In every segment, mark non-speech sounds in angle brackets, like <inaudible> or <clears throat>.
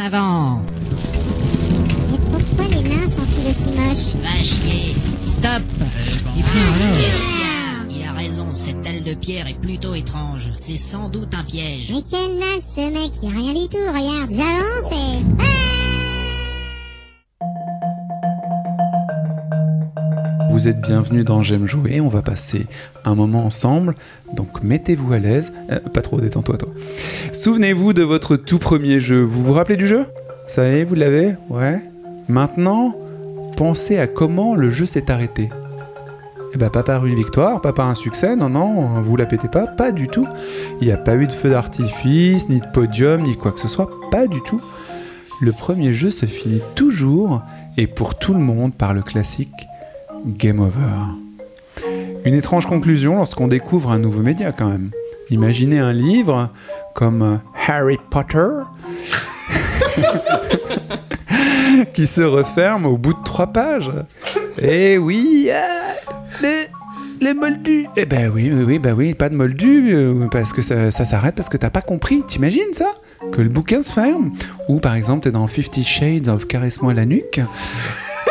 avant. Et pourquoi les nains sont-ils aussi moches? Va chier. Stop. Il Qu'est-ce qu'il y a Il a raison, cette aile de pierre est plutôt étrange. C'est sans doute un piège. Mais quel naze ce mec, y a rien du tout, regarde, j'avance et... Ah Vous êtes bienvenus dans J'aime jouer, on va passer un moment ensemble, donc mettez-vous à l'aise. Euh, pas trop, détends-toi toi. Souvenez-vous de votre tout premier jeu, vous vous rappelez du jeu? Ça y est, vous l'avez? Ouais Maintenant, pensez à comment le jeu s'est arrêté. Eh ben, pas par une victoire, pas par un succès, non, non, vous la pétez pas, pas du tout. Il n'y a pas eu de feu d'artifice, ni de podium, ni quoi que ce soit, pas du tout. Le premier jeu se finit toujours, et pour tout le monde, par le classique Game Over. Une étrange conclusion lorsqu'on découvre un nouveau média quand même. Imaginez un livre comme Harry Potter <laughs> qui se referme au bout de trois pages. Et oui, ah, les, les moldus. Eh ben oui, oui, oui, ben oui, pas de moldus euh, parce que ça, ça s'arrête parce que t'as pas compris. T'imagines ça? Que le bouquin se ferme Ou par exemple t'es dans Fifty Shades of Caresse-moi la nuque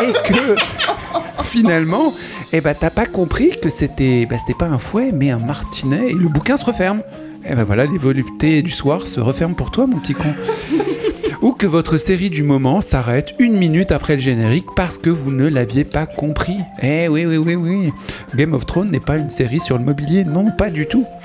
et que finalement, eh ben, t'as pas compris que c'était bah, c'était pas un fouet, mais un martinet, et le bouquin se referme. Et ben voilà, les voluptés du soir se referment pour toi, mon petit con. <laughs> Ou que votre série du moment s'arrête une minute après le générique parce que vous ne l'aviez pas compris. Eh oui, oui, oui, oui. Game of Thrones n'est pas une série sur le mobilier, non, pas du tout. <laughs>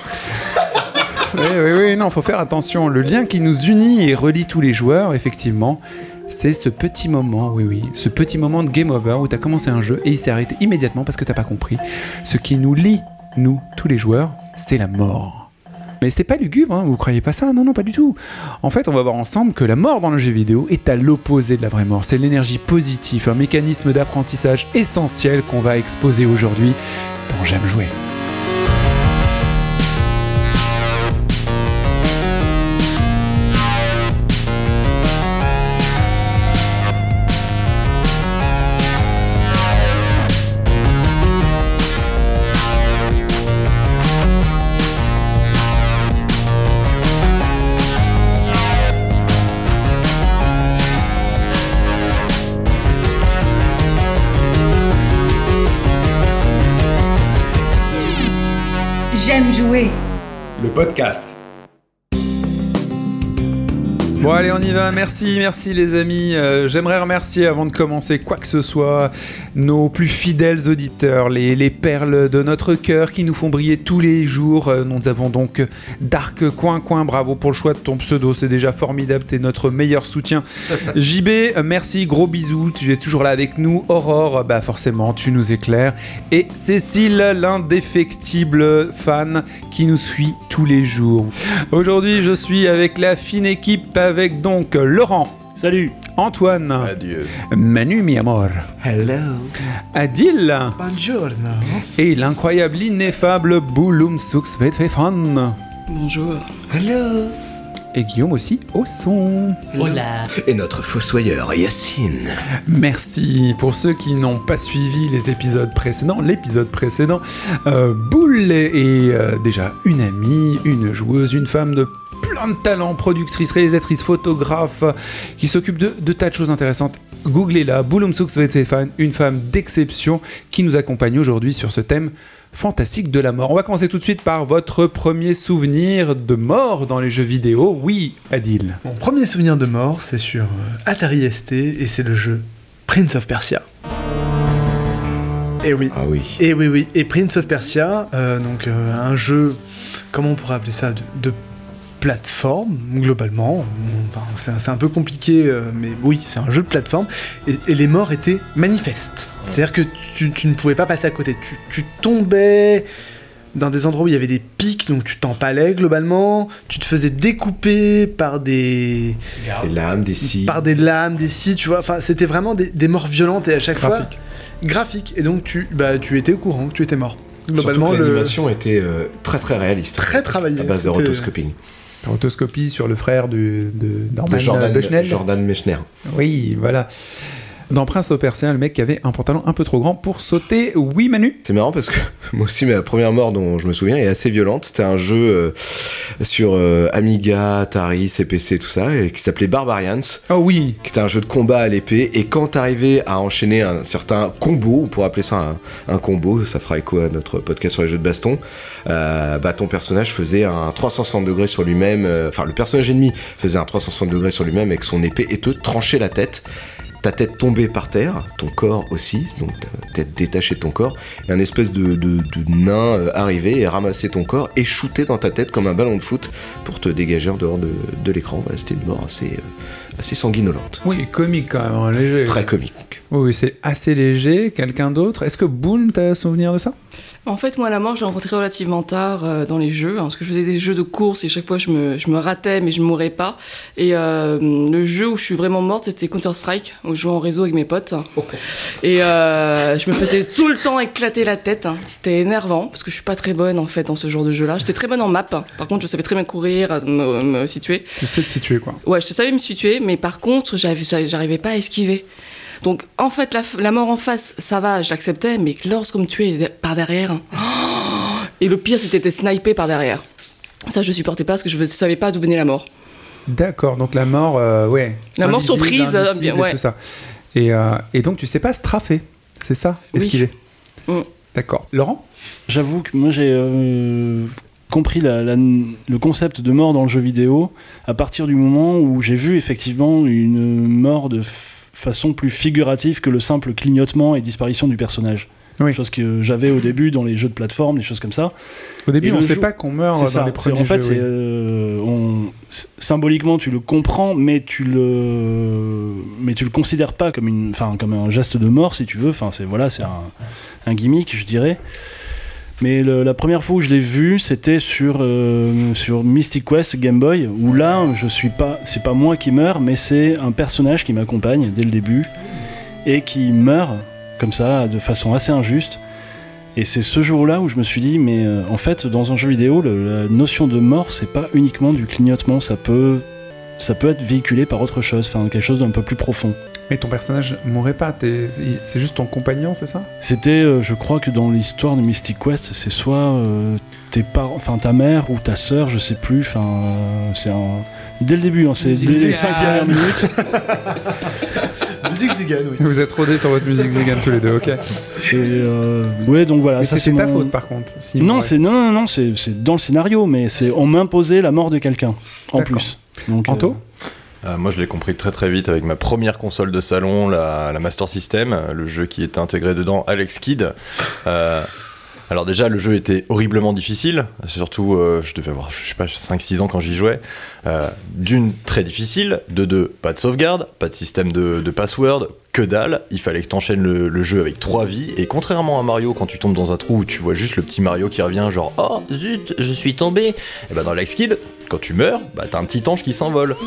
Oui, oui, oui, non, faut faire attention. Le lien qui nous unit et relie tous les joueurs, effectivement, c'est ce petit moment, oui, oui, ce petit moment de game over où tu as commencé un jeu et il s'est arrêté immédiatement parce que t'as pas compris. Ce qui nous lie, nous, tous les joueurs, c'est la mort. Mais c'est pas lugubre, hein, vous croyez pas ça? Non, non, pas du tout. En fait, on va voir ensemble que la mort dans le jeu vidéo est à l'opposé de la vraie mort. C'est l'énergie positive, un mécanisme d'apprentissage essentiel qu'on va exposer aujourd'hui dans J'aime jouer. J'aime jouer. Le podcast. Bon allez on y va, merci, merci les amis. Euh, J'aimerais remercier avant de commencer quoi que ce soit nos plus fidèles auditeurs, les, les perles de notre cœur qui nous font briller tous les jours. Euh, nous avons donc Dark Coin Coin, bravo pour le choix de ton pseudo, c'est déjà formidable, t'es notre meilleur soutien. <laughs> JB, merci, gros bisous, tu es toujours là avec nous. Aurore, bah forcément tu nous éclaires. Et Cécile, l'indéfectible fan qui nous suit tous les jours. Aujourd'hui je suis avec la fine équipe avec donc Laurent. Salut Antoine, Adieu. Manu mi amor, Hello. Adil Buongiorno. et l'incroyable, ineffable Bouloum Suxvetfefan. Bonjour. Hello. Et Guillaume aussi au son. Hola. Et notre fossoyeur Yacine. Merci pour ceux qui n'ont pas suivi les épisodes précédents. L'épisode précédent, euh, Boule est euh, déjà une amie, une joueuse, une femme de plein de talents, productrice, réalisatrice, photographe, qui s'occupe de, de tas de choses intéressantes. Googlez-la, Boulum Suxvetefan, une femme d'exception qui nous accompagne aujourd'hui sur ce thème fantastique de la mort. On va commencer tout de suite par votre premier souvenir de mort dans les jeux vidéo. Oui, Adil. Mon premier souvenir de mort, c'est sur euh, Atari ST et c'est le jeu Prince of Persia. Et oui. Ah oui. Et oui, oui. Et Prince of Persia, euh, donc euh, un jeu, comment on pourrait appeler ça, de, de plateforme, globalement. Enfin, c'est un- peu compliqué, euh, mais oui, c'est un jeu de plateforme. Et, et les morts étaient manifestes. C'est-à-dire que tu, tu ne pouvais pas passer à côté. Tu, tu tombais dans des endroits où il y avait des pics, donc tu t'empalais globalement. Tu te faisais découper par des, Des lames, des scies. par des lames, des scies, tu vois. Enfin, c'était vraiment des, des morts violentes et à chaque Graphique. fois graphique. Et donc tu, bah, tu étais au courant que tu étais mort. Globalement, que le l'animation était euh, très très réaliste. très travaillé. À base de C'était- rotoscoping. Rotoscopie sur le frère de, de Norman De Jordan, Bushnell. Jordan Mechner. Oui, voilà. Dans Prince of Persia, le mec qui avait un pantalon un peu trop grand pour sauter. Oui, Manu? C'est marrant parce que <laughs> moi aussi, ma première mort dont je me souviens est assez violente. C'était un jeu euh, sur euh, Amiga, Atari, CPC, tout ça, et qui s'appelait Barbarians, Oh oui qui était un jeu de combat à l'épée. Et quand t'arrivais à enchaîner un certain combo, on pourrait appeler ça un, un combo, ça fera écho à notre podcast sur les jeux de baston, euh, bah ton personnage faisait un 360 degrés sur lui-même, euh, enfin le personnage ennemi faisait un 360 degrés sur lui-même avec son épée et te tranchait la tête. Ta tête tombait par terre, ton corps aussi, donc ta tête détachée de ton corps, et un espèce de, de, de nain euh, arrivait et ramassait ton corps et shootait dans ta tête comme un ballon de foot pour te dégager en dehors de, de l'écran. Voilà, C'était une mort assez, euh, assez sanguinolente. Oui, comique quand même, hein, léger. Très comique. Oui, oui, c'est assez léger. Quelqu'un d'autre? Est-ce que Boone, t'as souvenir de ça? En fait, moi, la mort, j'ai rencontré relativement tard euh, dans les jeux, hein, parce que je faisais des jeux de course et chaque fois, je me, je me ratais, mais je ne mourais pas. Et euh, le jeu où je suis vraiment morte, c'était Counter-Strike, où je jouais en réseau avec mes potes. Et euh, je me faisais tout le temps éclater la tête. hein. C'était énervant, parce que je suis pas très bonne, en fait, dans ce genre de jeu-là. J'étais très bonne en map. Par contre, je savais très bien courir, me, me situer. Tu sais te situer, quoi. Ouais, je savais me situer, mais par contre, j'avais- j'arrivais pas à esquiver. Donc, en fait, la, la mort en face, ça va, je l'acceptais, mais lorsqu'on me tuait par derrière, oh <gasps> et le pire, c'était d'être snipé par derrière. Ça, je supportais pas parce que je ne savais pas d'où venait la mort. D'accord, donc la mort, euh, ouais. La mort surprise, euh, bien, et ouais. tout ça. Et, euh, et donc, tu sais pas straffer, c'est ça Oui. Esquiver Mm. D'accord. Laurent? J'avoue que moi j'ai euh, compris la- la- le concept de mort dans le jeu vidéo à partir du moment où j'ai vu effectivement une mort de f- façon plus figurative que le simple clignotement et disparition du personnage. Oui. Chose que j'avais au début dans les jeux de plateforme, des choses comme ça. Au début, Et on le sait pas qu'on meurt dans ça. les premiers en fait, jeux, c'est, oui. euh, on- symboliquement, tu le comprends, mais tu le, mais tu le considères pas comme une, enfin, comme un geste de mort, si tu veux. Enfin, c'est voilà, c'est un, un gimmick, je dirais. Mais la première fois où je l'ai vu, c'était sur euh, sur Mystic Quest Game Boy, où là, je suis pas, c'est pas moi qui meurs, mais c'est un personnage qui m'accompagne dès le début et qui meurt comme ça, de façon assez injuste. Et c'est ce jour-là où je me suis dit, mais euh, en fait, dans un jeu vidéo, la notion de mort, c'est pas uniquement du clignotement, ça peut, ça peut être véhiculé par autre chose, enfin quelque chose d'un peu plus profond. Mais ton personnage mourrait pas, t'es- c'est juste ton compagnon, c'est ça? C'était, euh, je crois que dans l'histoire de Mystic Quest, c'est soit euh, tes parents, enfin ta mère ou ta sœur, je sais plus, enfin euh, c'est un. Dès le début, hein, c'est dès les Zigane. 5 premières minutes. <laughs> Musique Zigane, oui. Vous êtes rodés sur votre musique Zigan tous les deux, ok. Et euh, ouais, donc voilà. Mais ça c'est ta mon- faute par contre. si Non, c'est non, non, non, c'est c'est dans le scénario, mais c'est on m'imposait la mort de quelqu'un en D'accord. plus. Donc, Anto? Euh, moi, je l'ai compris très très vite avec ma première console de salon, la, Master System, le jeu qui était intégré dedans, Alex Kidd. Euh, alors déjà, le jeu était horriblement difficile, surtout, euh, je devais avoir, je sais pas, 5-6 ans quand j'y jouais. D'une, très difficile, de deux, pas de sauvegarde, pas de système de, de password, que dalle, il fallait que t'enchaînes le, le jeu avec trois vies, et contrairement à Mario, quand tu tombes dans un trou où tu vois juste le petit Mario qui revient, genre « Oh, zut, je suis tombé !» Et bah dans Alex Kidd, quand tu meurs, bah t'as un petit ange qui s'envole.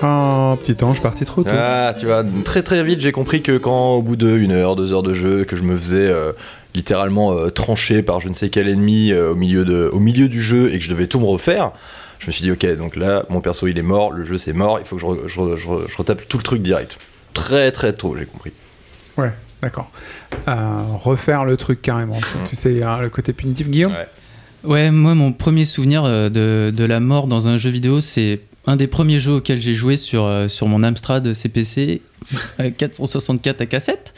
Oh, petit ange parti trop tôt. Ah, tu vois, très très vite, j'ai compris que quand, au bout de une heure, deux heures de jeu, que je me faisais euh, littéralement euh, trancher par je ne sais quel ennemi euh, au, milieu de, au milieu du jeu et que je devais tout me refaire, je me suis dit, ok, donc là, mon perso il est mort, le jeu c'est mort, il faut que je, re- je re- je re- je retape tout le truc direct. Très très tôt, j'ai compris. Ouais, d'accord. Euh, refaire le truc carrément. Tu sais, hein, le côté punitif. Guillaume Ouais. Ouais, moi, mon premier souvenir euh, de, de la mort dans un jeu vidéo, c'est un des premiers jeux auxquels j'ai joué sur, euh, sur mon Amstrad CPC euh, 464 à cassette.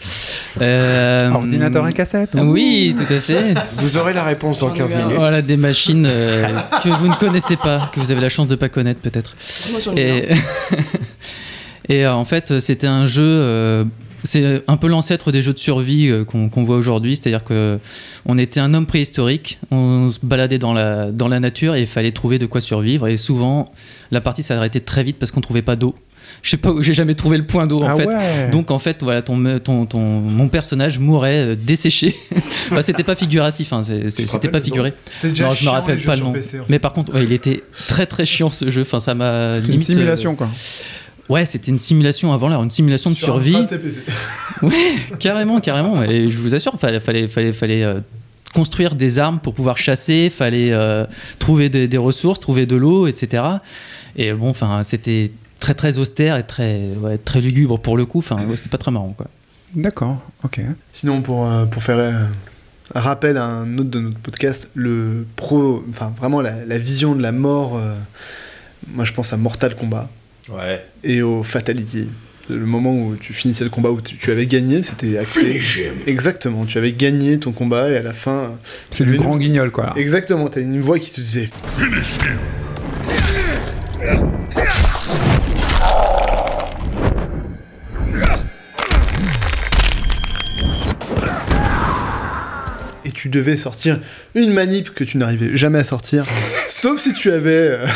Euh, Ordinateur à cassette. Oui, tout à fait. Vous aurez la réponse dans 15 minutes. Voilà, des machines euh, que vous ne connaissez pas, que vous avez la chance de pas connaître peut-être. Moi, j'en ai Et, <laughs> et euh, en fait, c'était un jeu. euh, c'est un peu l'ancêtre des jeux de survie euh, qu'on voit aujourd'hui, c'est-à-dire que on était un homme préhistorique, on se baladait dans la, dans la nature et il fallait trouver de quoi survivre. Et souvent, la partie s'arrêtait très vite parce qu'on trouvait pas d'eau. Je sais pas j'ai jamais trouvé le point d'eau en Ah fait. ouais. Donc en fait, voilà, ton, me- ton, ton, mon personnage mourait euh, desséché. <laughs> enfin, c'était pas figuratif, hein, c'était pas figuré. C'était déjà Non, je me rappelle pas le nom. PC, en fait. Mais par contre, ouais, il était très très chiant ce jeu. Enfin, ça m'a une euh, simulation, quoi. Ouais, c'était une simulation avant l'heure, une simulation de Sur un survie. fan CPC. <laughs> carrément, carrément. Et je vous assure, fallait, fallait, fallait, fallait euh, construire des armes pour pouvoir chasser, fallait euh, trouver des, des ressources, trouver de l'eau, etc. Et bon, enfin, c'était très très austère et très ouais, très lugubre pour le coup. Enfin, ouais, c'était pas très marrant quoi. D'accord, ok. Sinon, pour, euh, pour faire euh, un rappel à un autre de notre podcast, le pro, enfin vraiment la, la vision de la mort, euh, moi je pense à Mortal Kombat Ouais. et au Fatality. Le moment où tu finissais le combat où tu, tu avais gagné, c'était axé. Exactement, tu avais gagné ton combat et à la fin. C'est du grand guignol, quoi. là. Exactement, t'as une voix qui te disait Et tu devais sortir une manip que tu n'arrivais jamais à sortir, sauf si tu avais euh,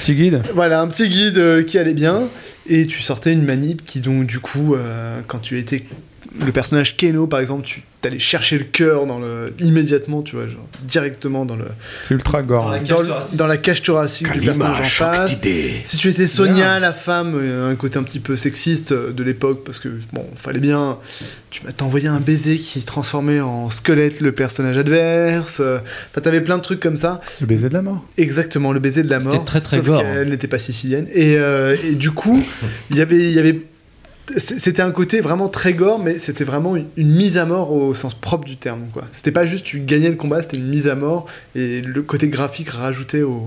Petit guide. voilà, un petit guide euh, qui allait bien, et tu sortais une manip qui, donc, du coup, euh, quand tu étais le personnage Keno, par exemple, tu t'allais chercher le cœur dans le... immédiatement, tu vois, genre, directement dans le... C'est ultra gore. hein. Dans, le- dans la cage thoracique du personnage en face. Si tu étais Sonia, la femme, euh, un côté un petit peu sexiste euh, de l'époque, parce que bon, fallait bien. Tu m'as envoyé un baiser qui transformait en squelette le personnage adverse. euh, Enfin, t'avais plein de trucs comme ça. Le baiser de la mort. Exactement, le baiser de la mort. C'était très, très sauf gore. qu'elle n'était pas sicilienne. Et, euh, et du coup, il y avait, il y avait, c'était un côté vraiment très gore, mais c'était vraiment une, une mise à mort au sens propre du terme. quoi. C'était pas juste tu gagnais le combat, c'était une mise à mort et le côté graphique rajouté au.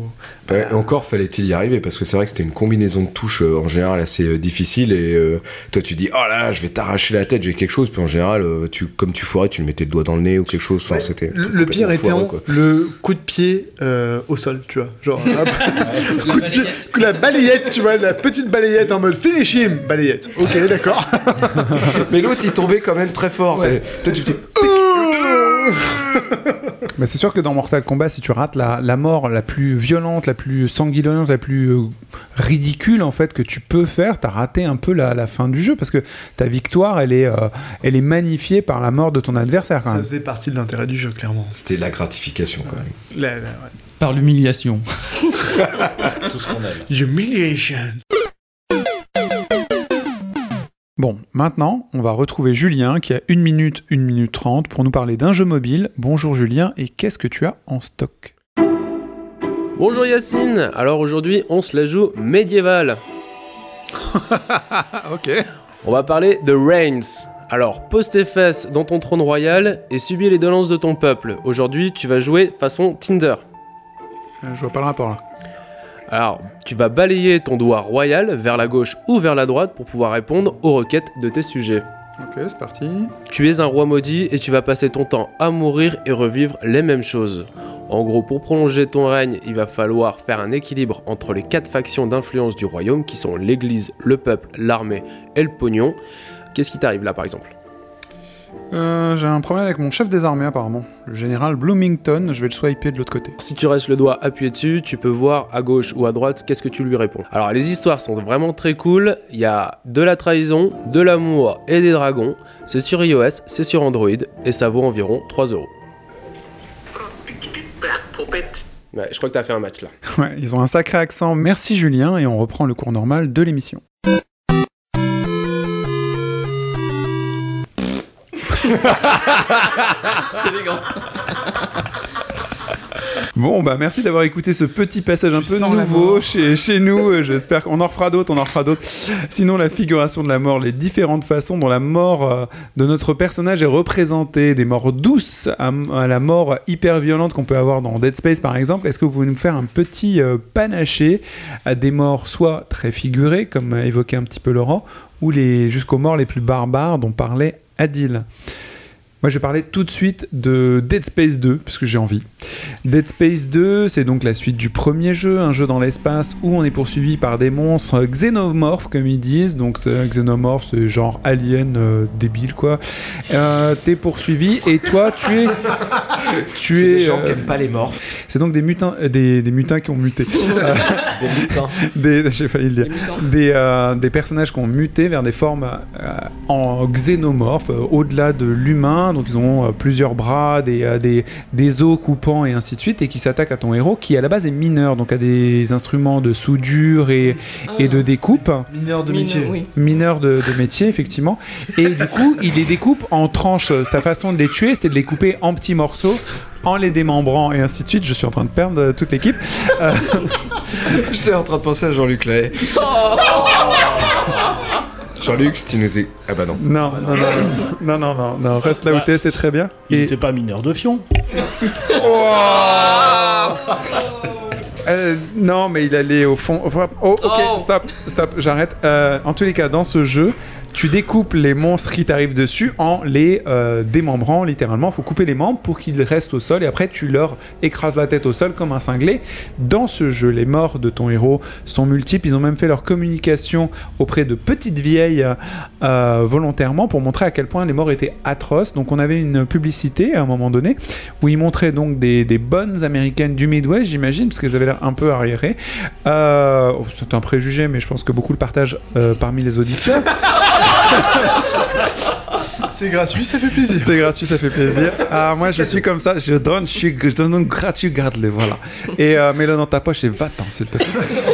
Ouais, encore fallait-il y arriver parce que c'est vrai que c'était une combinaison de touches euh, en général assez euh, difficile et euh, toi tu dis oh là je vais t'arracher la tête j'ai quelque chose puis en général euh, tu comme tu foirais tu le mettais le doigt dans le nez ou quelque chose Ouais, c'était le, pire était en le coup de pied euh, au sol, tu vois. Genre, <laughs> hop, coup de pied- la balayette, tu vois, la petite balayette en mode finish him, balayette. Ok, d'accord. <laughs> mais l'autre il tombait quand même très fort t'sais. toi tu dis Mais c'est sûr que dans Mortal Kombat, si tu rates la, la mort la plus violente, la plus sanguinolente, la plus euh, ridicule en fait que tu peux faire, t'as raté un peu la, la fin du jeu parce que ta victoire, elle est, euh, elle est magnifiée par la mort de ton adversaire quand Ça même. faisait partie de l'intérêt du jeu, clairement. c'était la gratification quand même La, la, ouais. Par l'humiliation. <laughs> Tout ce qu'on aime. Humiliation. Bon, maintenant, on va retrouver Julien qui a 1 minute, 1 minute 30 pour nous parler d'un jeu mobile. Bonjour Julien, et qu'est-ce que tu as en stock? Bonjour Yacine, alors aujourd'hui on se la joue médiévale. <laughs> Ok. On va parler de Reigns. Alors pose tes fesses dans ton trône royal et subis les doléances de ton peuple. Aujourd'hui tu vas jouer façon Tinder. Euh, Je vois pas le rapport là. Alors tu vas balayer ton doigt royal vers la gauche ou vers la droite pour pouvoir répondre aux requêtes de tes sujets. Ok, c'est parti. Tu es un roi maudit et tu vas passer ton temps à mourir et revivre les mêmes choses. En gros, pour prolonger ton règne, il va falloir faire un équilibre entre les quatre factions d'influence du royaume qui sont l'église, le peuple, l'armée et le pognon. Qu'est-ce qui t'arrive là par exemple? Euh, J'ai un problème avec mon chef des armées apparemment. Le général Bloomington, je vais le swiper de l'autre côté. Si tu restes le doigt appuyé dessus, tu peux voir à gauche ou à droite qu'est-ce que tu lui réponds. Alors les histoires sont vraiment très cool, il y a de la trahison, de l'amour et des dragons. C'est sur iOS, c'est sur Android et ça vaut environ 3 euros. Ouais, je crois que t'as fait un match là. Ouais, ils ont un sacré accent. Merci Julien, et on reprend le cours normal de l'émission. Bon, bah merci d'avoir écouté ce petit passage un peu nouveau chez, chez nous. Euh, J'espère qu'on en refera d'autres, on en refera d'autres. Sinon, la figuration de la mort, les différentes façons dont la mort euh, de notre personnage est représentée, des morts douces à, à la mort hyper violente qu'on peut avoir dans Dead Space par exemple. Est-ce que vous pouvez nous faire un petit euh, panaché à des morts soit très figurées, comme évoqué un petit peu Laurent, ou les jusqu'aux morts les plus barbares dont parlait Adil moi, je vais parler tout de suite de Dead Space 2, parce que j'ai envie. Dead Space 2, c'est donc la suite du premier jeu, un jeu dans l'espace où on est poursuivi par des monstres xénomorphes, comme ils disent. Donc, xénomorphe, c'est genre alien euh, débile, quoi. Euh, T'es poursuivi et toi, tu es. Tu c'est es. des gens euh, qui aiment pas les morts c'est donc des mutins, euh, des, des mutins qui ont muté. <laughs> Euh, Des lutins. <laughs> des, j'ai failli le dire. Des, euh, des personnages qui ont muté vers des formes euh, en xénomorphes, euh, au-delà de l'humain. Donc ils ont euh, plusieurs bras, des, euh, des, des os coupants et ainsi de suite, et qui s'attaquent à ton héros, qui à la base est mineur, donc a des instruments de soudure et, et de découpe. Mineur de Mine- métier. Oui. Mineur de, de métier, effectivement. Et du coup, il les découpe en tranches. Sa façon de les tuer, c'est de les couper en petits morceaux, en les démembrant et ainsi de suite. Je suis en train de perdre euh, toute l'équipe. Euh, <laughs> J'étais en train de penser à Jean-Luc Lahaye. <laughs> Jean-Luc, si tu nous es. Ah bah non. Non, non, non, non, non, non, non, reste là où t'es, c'est très bien. Il Et- n'était pas mineur de fion. <laughs> Euh, non, mais il allait au fond. oh, ok, Oh. stop, stop, j'arrête. Euh, en tous les cas, dans ce jeu, tu découpes les monstres qui t'arrivent dessus en les euh, démembrant littéralement. Il faut couper les membres pour qu'ils restent au sol et après tu leur écrases la tête au sol comme un cinglé. Dans ce jeu, les morts de ton héros sont multiples. Ils ont même fait leur communication auprès de petites vieilles euh, volontairement pour montrer à quel point les morts étaient atroces. Donc on avait une publicité à un moment donné où ils montraient donc des, des bonnes américaines du Midwest, j'imagine, parce qu'elles avaient l'air un peu arriérées. Euh, oh, c'est un préjugé, mais je pense que beaucoup le partagent euh, parmi les auditeurs. <laughs> C'est gratuit, ça fait plaisir. C'est gratuit, ça fait plaisir. <laughs> Ah, moi, je suis comme ça, je donne, je, suis, je donne gratuit, garde-le, voilà. Et euh, mets-le dans ta poche et va-t'en, s'il te plaît.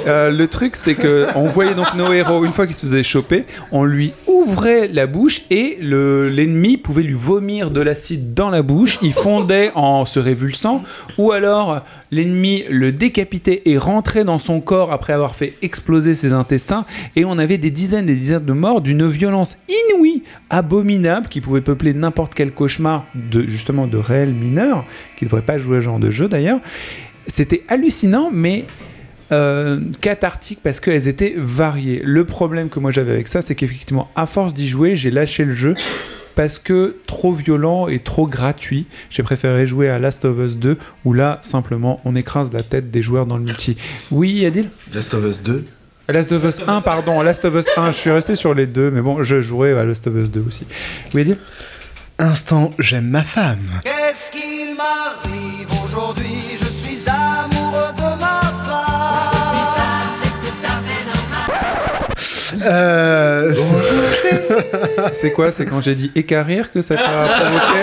Euh, le truc, c'est que on voyait donc nos héros, une fois qu'ils se faisaient choper, on lui ouvrait la bouche et le- l'ennemi pouvait lui vomir de l'acide dans la bouche. Il fondait en se révulsant, ou alors l'ennemi le décapitait et rentrait dans son corps après avoir fait exploser ses intestins. Et on avait des dizaines et des dizaines de morts d'une violence inouïe, abominable, qui pouvait peupler n'importe quel cauchemar de justement de réels mineurs, qui ne devraient pas jouer à ce genre de jeu d'ailleurs. C'était hallucinant, mais euh, cathartique parce qu'elles étaient variées. Le problème que moi j'avais avec ça, c'est qu'effectivement, à force d'y jouer, j'ai lâché le jeu parce que trop violent et trop gratuit. J'ai préféré jouer à Last of Us 2 où là, simplement, on écrase la tête des joueurs dans le multi. Oui, Adil? Last of Us 2 Last of Us 1, pardon, Last of Us 1, je suis resté sur les deux, mais bon, je jouerai à Last of Us 2 aussi. Oui, Adil Instant, j'aime ma femme. Qu'est-ce qu'il m'arrive aujourd'hui? Je suis amoureux de ma femme. Euh, <laughs> C'est quoi? C'est quand j'ai dit écarrir que ça t'a <laughs> provoqué?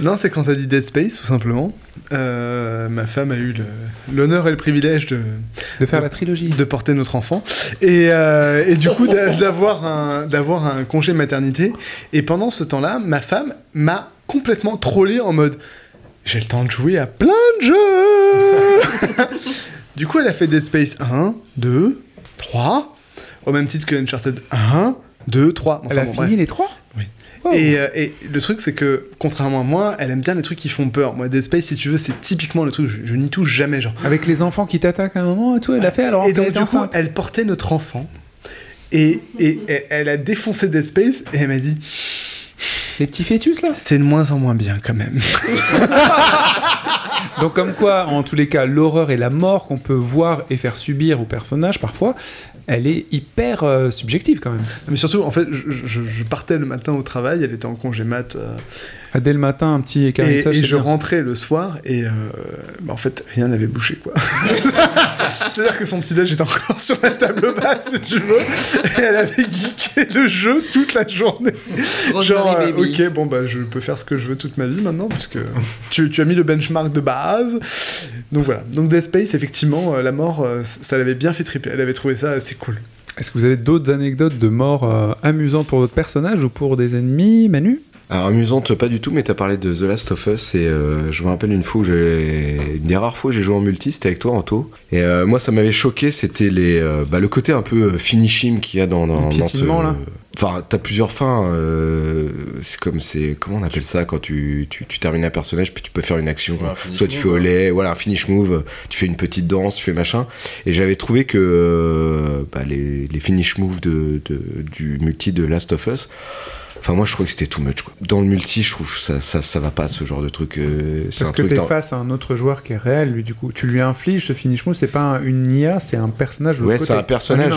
Non, c'est quand t'as dit Dead Space, tout simplement. Euh, ma femme a eu l'honneur et le privilège de, De faire la trilogie. de porter notre enfant. Et, euh, et du coup, d'a- <laughs> d'avoir un, d'avoir un congé maternité. Et pendant ce temps-là, ma femme m'a complètement trollé en mode J'ai le temps de jouer à plein de jeux <laughs> Du coup, elle a fait Dead Space 1, 2, 3, au même titre que Uncharted 1, 2, 3. Elle a fini les trois? Oh. Et, euh, et le truc, c'est que, contrairement à moi, elle aime bien les trucs qui font peur. Moi, Dead Space, si tu veux, c'est typiquement le truc, je, je n'y touche jamais, genre. Avec les enfants qui t'attaquent à un moment et tout, elle a fait alors Et donc, du coup, elle portait notre enfant. Et, et, et elle a défoncé Dead Space et elle m'a dit Les petits fœtus là C'est de moins en moins bien quand même. <laughs> Donc comme quoi, en tous les cas, l'horreur et la mort qu'on peut voir et faire subir aux personnages parfois, elle est hyper euh, subjective quand même. Mais surtout, en fait, je, partais le matin au travail, elle était en congé mat. euh, Dès le matin, un petit et, écarissage. et je bien. rentrais le soir et euh, bah, en fait, rien n'avait bougé quoi. <laughs> C'est-à-dire que son petit déj était encore sur la table basse, si tu veux, et elle avait geeké le jeu toute la journée. Genre, euh, ok, bon bah je peux faire ce que je veux toute ma vie maintenant, puisque tu, tu as mis le benchmark de base. Donc voilà. Donc Dead Space, effectivement, euh, la mort, euh, ça l'avait bien fait triper. Elle avait trouvé ça assez cool. Est-ce que vous avez d'autres anecdotes de morts euh, amusantes pour votre personnage ou pour des ennemis, Manu? Alors amusante, pas du tout, mais t'as parlé de The Last of Us et euh, je me rappelle une fois où j'ai une des rares fois où j'ai joué en multi, c'était avec toi Anto. Et euh, moi ça m'avait choqué, c'était les euh, bah, le côté un peu finishing qu'il y a dans, dans, ce. là. Enfin, t'as plusieurs fins. euh, c'est comme c'est comment on appelle ça quand tu, tu, tu termines un personnage puis tu peux faire une action. Ouais, un finish Soit tu move, fais au ouais. lait, voilà un finish move, tu fais une petite danse, tu fais machin. Et j'avais trouvé que euh, bah, les, les finish moves de, de- du multi de Last of Us. Enfin, moi, je trouvais que c'était too much. Quoi. Dans le multi, je trouve que ça, ça, ça va pas, ce genre de truc. euh, c'est Parce un que t'es face à un autre joueur qui est réel, lui, du coup. Tu lui infliges ce finish move, c'est pas un- une IA, c'est un personnage de Ouais, c'est un personnage.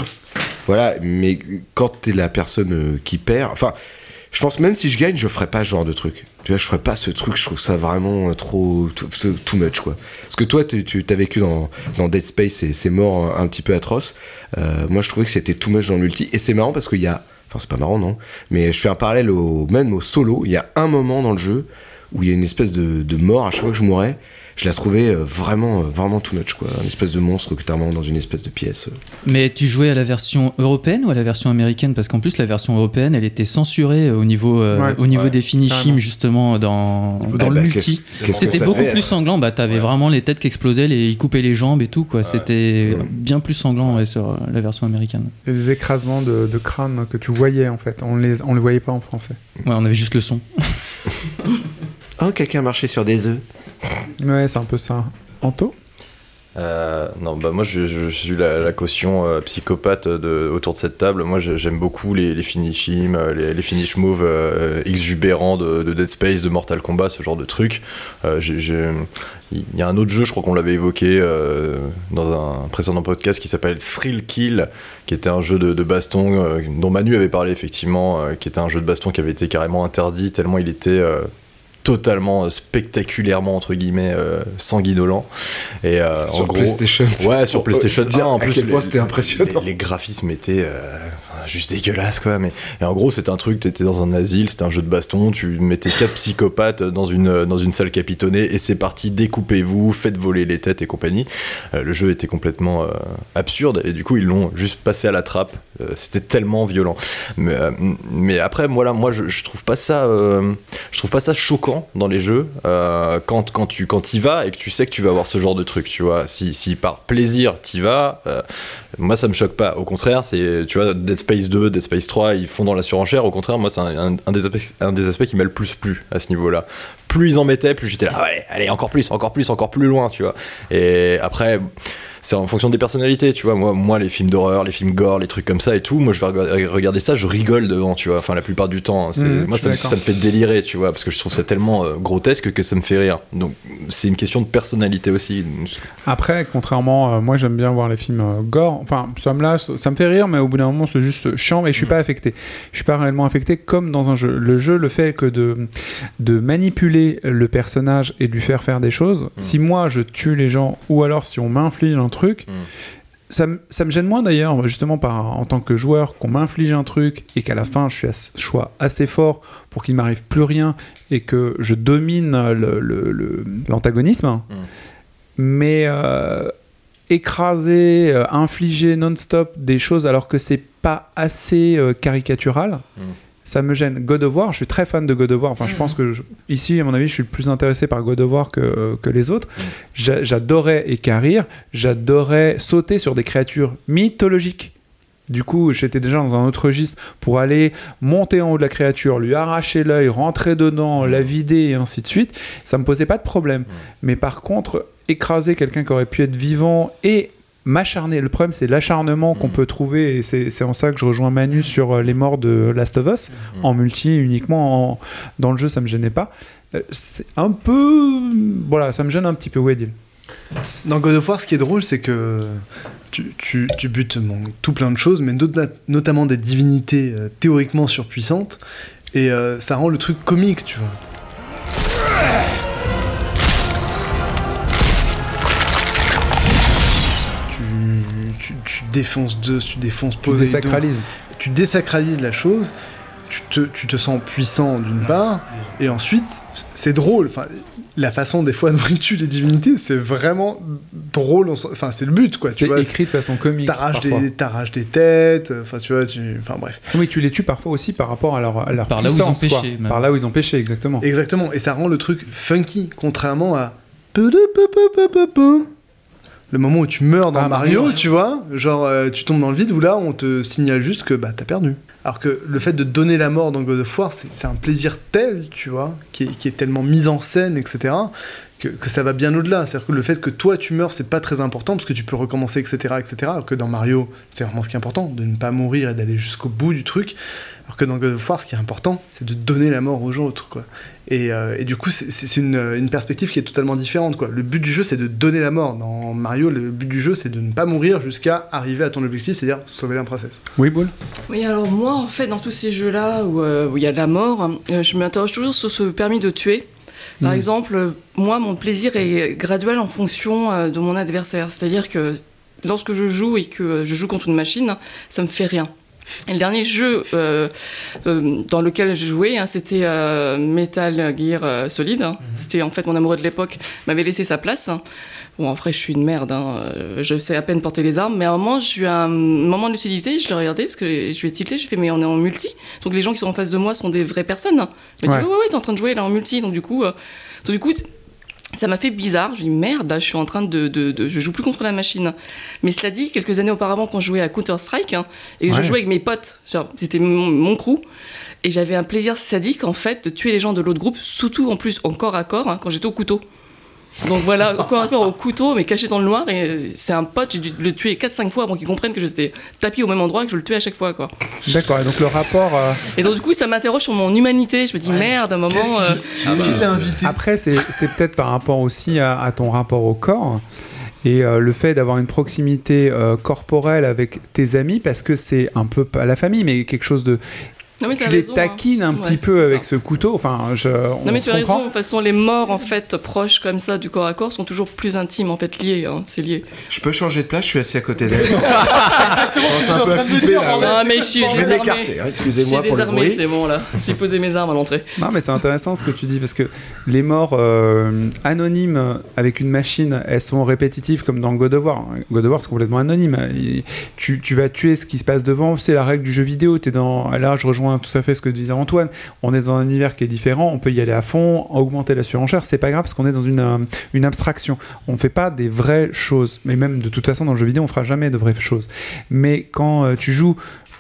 Voilà, mais quand t'es la personne euh, qui perd. Enfin, je pense même si je gagne, je ferais pas ce genre de truc. Tu vois, je ferais pas ce truc, je trouve ça vraiment euh, trop. too, much, quoi. Parce que toi, tu t'as vécu dans, dans Dead Space et ces morts un petit peu atroces. Euh, moi, je trouvais que c'était too much dans le multi. Et c'est marrant parce qu'il y a. C'est pas marrant, non. Mais je fais un parallèle au, même au solo. Il y a un moment dans le jeu où il y a une espèce de, de mort à chaque fois que je mourais. Je la trouvais euh, vraiment, euh, vraiment too much, quoi. Un espèce de monstre que t'as dans une espèce de pièce. Mais tu jouais à la version européenne ou à la version américaine? Parce qu'en plus, la version européenne, elle était censurée au niveau, euh, Ouais. au niveau Ouais, des finishim, justement, dans, Bah, dans le bah, multi. C'était beaucoup plus sanglant. Bah, t'avais vraiment les têtes qui explosaient, les, ils coupaient les jambes et tout, quoi. C'était bien plus sanglant ouais, sur euh, la version américaine. A des écrasements de, de crâne que tu voyais en fait. On les, on les voyait pas en français. Ouais, on avait juste le son. <laughs> Oh, quelqu'un marchait sur des œufs. Ouais, c'est un peu ça. Anto? Euh, non, bah moi je, suis la, caution euh, psychopathe autour de cette table. Moi j'ai- j'aime beaucoup les, les finishim, euh, les, les finish moves exubérants de, de Dead Space, de Mortal Kombat, ce genre de j'ai- Il y a un autre jeu, je crois qu'on l'avait évoqué dans un précédent podcast qui s'appelle Thrill Kill, qui était un jeu de, baston dont Manu avait parlé effectivement, qui était un jeu de baston qui avait été carrément interdit tellement il était totalement euh, spectaculairement entre guillemets euh, sanguinolent et euh, Sur en gros PlayStation. ouais sur PlayStation dire 1 en plus c'était impressionnant. les, les graphismes étaient euh, juste dégueulasses quoi mais et en gros c'était un truc t'étais dans un asile c'était un jeu de baston tu mettais quatre <laughs> psychopathes dans une dans une salle capitonnée et c'est parti découpez-vous faites voler les têtes et compagnie. Euh, le jeu était complètement euh, absurde et du coup ils l'ont juste passé à la trappe. Euh, c'était tellement violent. Mais, euh, mais après voilà moi je, je trouve pas ça euh, je trouve pas ça choquant dans les jeux euh, quand quand tu quand y vas et que tu sais que tu vas avoir ce genre de truc tu vois. Si, si par plaisir t'y vas euh, moi ça me choque pas. Au contraire c'est tu vois Dead Space 2 Dead Space 3 ils font dans la surenchère. Au contraire moi c'est un, des aspects, un des aspects qui m'a le plus plu à ce niveau là plus ils en mettaient plus j'étais là ah allez encore plus encore plus encore plus loin tu vois. Et après c'est en fonction des personnalités, tu vois. Moi, moi, les films d'horreur, les films gore, les trucs comme ça et tout, moi, je vais rega- regarder ça, je rigole devant, tu vois. Enfin, la plupart du temps, c'est- Mhm, moi, ça, me- ça me fait délirer, tu vois, parce que je trouve ça tellement euh, grotesque que ça me fait rire. Donc, c'est une question de personnalité aussi. Après, contrairement, euh, moi j'aime bien voir les films euh, gore. Enfin, ça me lasse, ça me fait rire, mais au bout d'un moment, c'est juste chiant et je suis pas affecté. Je suis pas réellement affecté comme dans un jeu. Le jeu, le fait que de, de manipuler le personnage et de lui faire faire des choses, si moi je tue les gens ou alors si on m'inflige un truc, ça, me- ça me gêne moins d'ailleurs, justement par, en tant que joueur, qu'on m'inflige un truc et qu'à la fin je suis as- je sois assez fort pour qu'il m'arrive plus rien et que je domine le- le- le- l'antagonisme. Mais euh, écraser, euh, infliger non-stop des choses alors que c'est pas assez euh, caricatural. Ça me gêne. God of War, je suis très fan de God of War. Enfin, je pense que je- ici, à mon avis, je suis le plus intéressé par God of War que, que les autres. J'a- J'adorais écarir, j'adorais sauter sur des créatures mythologiques. Du coup, j'étais déjà dans un autre registre pour aller monter en haut de la créature, lui arracher l'œil, rentrer dedans, la vider et ainsi de suite. Ça me posait pas de problème. Mais par contre, écraser quelqu'un qui aurait pu être vivant et m'acharner, le problème c'est l'acharnement qu'on peut trouver et c'est c'est en ça que je rejoins Manu sur euh, les morts de Last of Us, en multi uniquement, en- dans le jeu ça me gênait pas. Euh, C'est un peu... Voilà, ça me gêne un petit peu, Weddil. Dans God of War, ce qui est drôle, c'est que tu, tu, tu butes bon, tout plein de choses, mais not- notamment des divinités euh, théoriquement surpuissantes, et euh, ça rend le truc comique, tu vois. Tu, tu, tu défonces Zeus, tu défonces Tu désacralises. Tu désacralises la chose, tu te, tu te sens puissant d'une part, et ensuite, c'est drôle. Enfin, la façon des fois dont il tue les divinités, c'est vraiment drôle. Enfin, c'est le but, quoi. C'est écrit de façon comique. T'arraches des, t'arraches des têtes, enfin, tu vois, tu... Enfin, bref. Oui, tu les tues parfois aussi par rapport à leur, à leur Par là où ils ont puissance, quoi. péché, même. Par là où ils ont péché, exactement. Exactement, et ça rend le truc funky, contrairement à. Le moment où tu meurs dans Ah, Mario, Mario, ouais. tu vois, genre euh, tu tombes dans le vide où là on te signale juste que bah t'as perdu. Alors que le fait de donner la mort dans God of War, c'est c'est un plaisir tel, tu vois, qui est, qui est tellement mis en scène, etc., que, que ça va bien au-delà. C'est-à-dire que le fait que toi tu meurs, c'est pas très important parce que tu peux recommencer, etc., etc. Alors que dans Mario, c'est vraiment ce qui est important, de ne pas mourir et d'aller jusqu'au bout du truc. Alors que dans God of War, ce qui est important, c'est de donner la mort aux autres, quoi. Et, euh, et du coup, c'est- une, une perspective qui est totalement différente, quoi. Le but du jeu, c'est de donner la mort. Dans Mario, le but du jeu, c'est de ne pas mourir jusqu'à arriver à ton objectif, c'est-à-dire sauver la princesse. Oui, Boule? Oui, alors moi, en fait, dans tous ces jeux-là où euh, où il y a de la mort, euh, je m'interroge toujours sur ce permis de tuer. Par Mm. exemple, moi, mon plaisir est graduel en fonction euh, de mon adversaire. C'est-à-dire que lorsque je joue et que euh, je joue contre une machine, ça me fait rien. Et le dernier jeu euh, euh, dans lequel j'ai joué, hein, c'était euh, Metal Gear Solid. hein. C'était en fait mon amoureux de l'époque m'avait laissé sa place. hein. Bon, en vrai, je suis une merde. Je sais à peine porter les armes. Mais à un moment, j'ai eu un moment de lucidité. Je l'ai regardé parce que je lui ai tilté. J'ai fait, mais on est en multi. Donc les gens qui sont en face de moi sont des vraies personnes. Il m'a dit, Ouais. ouais, ouais, t'es en train de jouer là en multi. Donc du coup, donc, du coup ça m'a fait bizarre. Je me dis merde, là, je suis en train de, de, de- Je joue plus contre la machine. Mais cela dit, quelques années auparavant, quand je jouais à Counter-Strike, hein, et que Ouais. je jouais avec mes potes, c'était mon, mon crew, et j'avais un plaisir sadique, en fait, de tuer les gens de l'autre groupe, surtout en plus en corps à corps, hein, quand j'étais au couteau. Donc voilà, corps à corps au couteau, mais caché dans le noir, et c'est un pote, j'ai dû le tuer 4-5 fois avant qu'il comprenne que j'étais tapis au même endroit et que je le tuais à chaque fois, quoi. D'accord, et donc le rapport. euh, Et donc, du coup, ça m'interroge sur mon humanité. Je me dis, merde, à un moment. euh, Après, c'est c'est peut-être par rapport aussi à, à ton rapport au corps et euh, le fait d'avoir une proximité euh, corporelle avec tes amis, parce que c'est un peu pas la famille, mais quelque chose de. Non, mais tu les raison, hein. taquines un Ouais, petit peu avec ce couteau. Enfin, je. Non on mais tu as raison, de toute façon les morts en fait proches comme ça du corps à corps sont toujours plus intimes en fait liés, hein, c'est lié. Je peux changer de place, je suis assis à côté d'elle. <laughs> ce un peu à flipper, là, ouais. Non mais je suis Je vais m'écarter, hein, excusez-moi pour le désarmée, bruit. c'est bon là. J'ai posé mes armes à l'entrée. Non, mais c'est intéressant ce que tu dis parce que les morts euh, anonymes avec une machine, elles sont répétitives comme dans God of War. God of War, c'est complètement anonyme. Tu, tu vas tuer ce qui se passe devant, c'est la règle du jeu vidéo. Es dans... Là, je rejoins tout à fait ce que disait Antoine. On est dans un univers qui est différent, on peut y aller à fond, augmenter la surenchère, c'est pas grave parce qu'on est dans une, euh, une abstraction. On fait pas des vraies choses. Mais même de toute façon, dans le jeu vidéo, on fera jamais de vraies choses. Mais quand euh, tu joues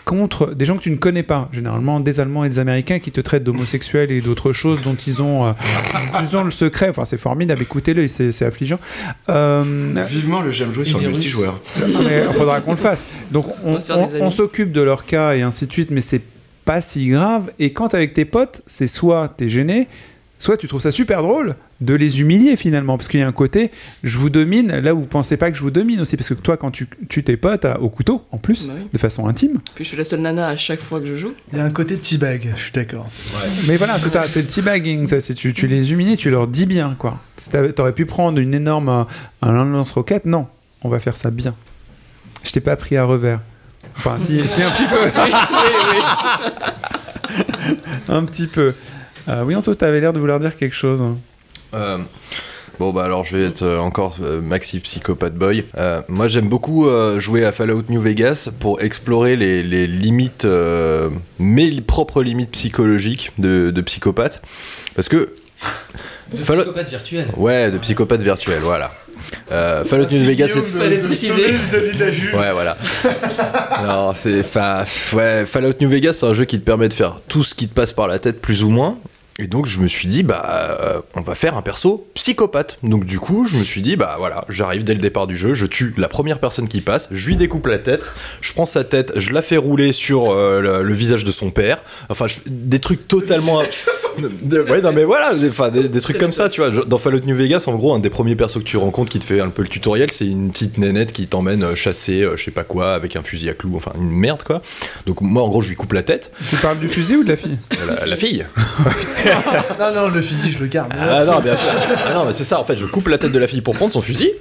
contre des gens que tu ne connais pas, généralement des Allemands et des Américains qui te traitent d'homosexuels et d'autres choses dont ils ont, euh, <laughs> ils ont le secret. Enfin, c'est formidable, écoutez-le, c'est c'est affligeant. Euh, Vivement le j'aime jouer sur le multijoueur. non, mais il faudra qu'on le fasse. Donc on, on s'occupe de leur cas et ainsi de suite, mais c'est pas si grave. Et quand t'es avec tes potes, c'est soit t'es gêné, soit tu trouves ça super drôle de les humilier finalement, parce qu'il y a un côté, je vous domine, là où vous pensez pas que je vous domine aussi, parce que toi quand tu tues tes potes à- au couteau, en plus, Bah oui. de façon intime. Puis je suis la seule nana à chaque fois que je joue. Il y a un côté teabag, je suis d'accord. Mais voilà, c'est ça, c'est le teabagging, ça, c'est tu, tu les humilies, tu leur dis bien, quoi. T'aurais pu prendre une énorme, un lance-roquette, non, on va faire ça bien. Je t'ai pas pris à revers. Enfin, si, si un petit peu. <laughs> Oui, oui, oui. un petit peu. Euh, oui, Anto, t'avais l'air de vouloir dire quelque chose. Euh, bon bah alors je vais être euh, encore euh, Maxi Psychopathe Boy. Euh, moi j'aime beaucoup euh, jouer à Fallout New Vegas pour explorer les, les limites, euh, mes propres limites psychologiques de, de psychopathe. Parce que... De Fallout- psychopathe virtuel. Ouais, de psychopathe virtuel, voilà. Euh, Fallout New Vegas, c'est... Fallait le préciser. <laughs> Ouais, voilà. non, c'est. Enfin, ouais, Fallout New Vegas, c'est un jeu qui te permet de faire tout ce qui te passe par la tête, plus ou moins. Et donc, je me suis dit, bah, euh, on va faire un perso psychopathe. Donc, du coup, je me suis dit, bah voilà, j'arrive dès le départ du jeu, je tue la première personne qui passe, je lui découpe la tête, je prends sa tête, je la fais rouler sur euh, le, le visage de son père. Enfin, je- des trucs totalement. De- <laughs> ouais, non, mais voilà, des, enfin, des, des trucs comme ça, tu vois. Dans Fallout New Vegas, en gros, un des premiers persos que tu rencontres qui te fait un peu le tutoriel, c'est une petite nénette qui t'emmène euh, chasser, euh, je sais pas quoi, avec un fusil à clous, enfin, une merde, quoi. Donc, moi, en gros, je lui coupe la tête. Tu parles du fusil ou de la fille? La, la fille <laughs> <laughs> non, non, le fusil, je le garde. Ah non, bien sûr. Ah non, mais c'est ça, en fait, je coupe la tête de la fille pour prendre son fusil,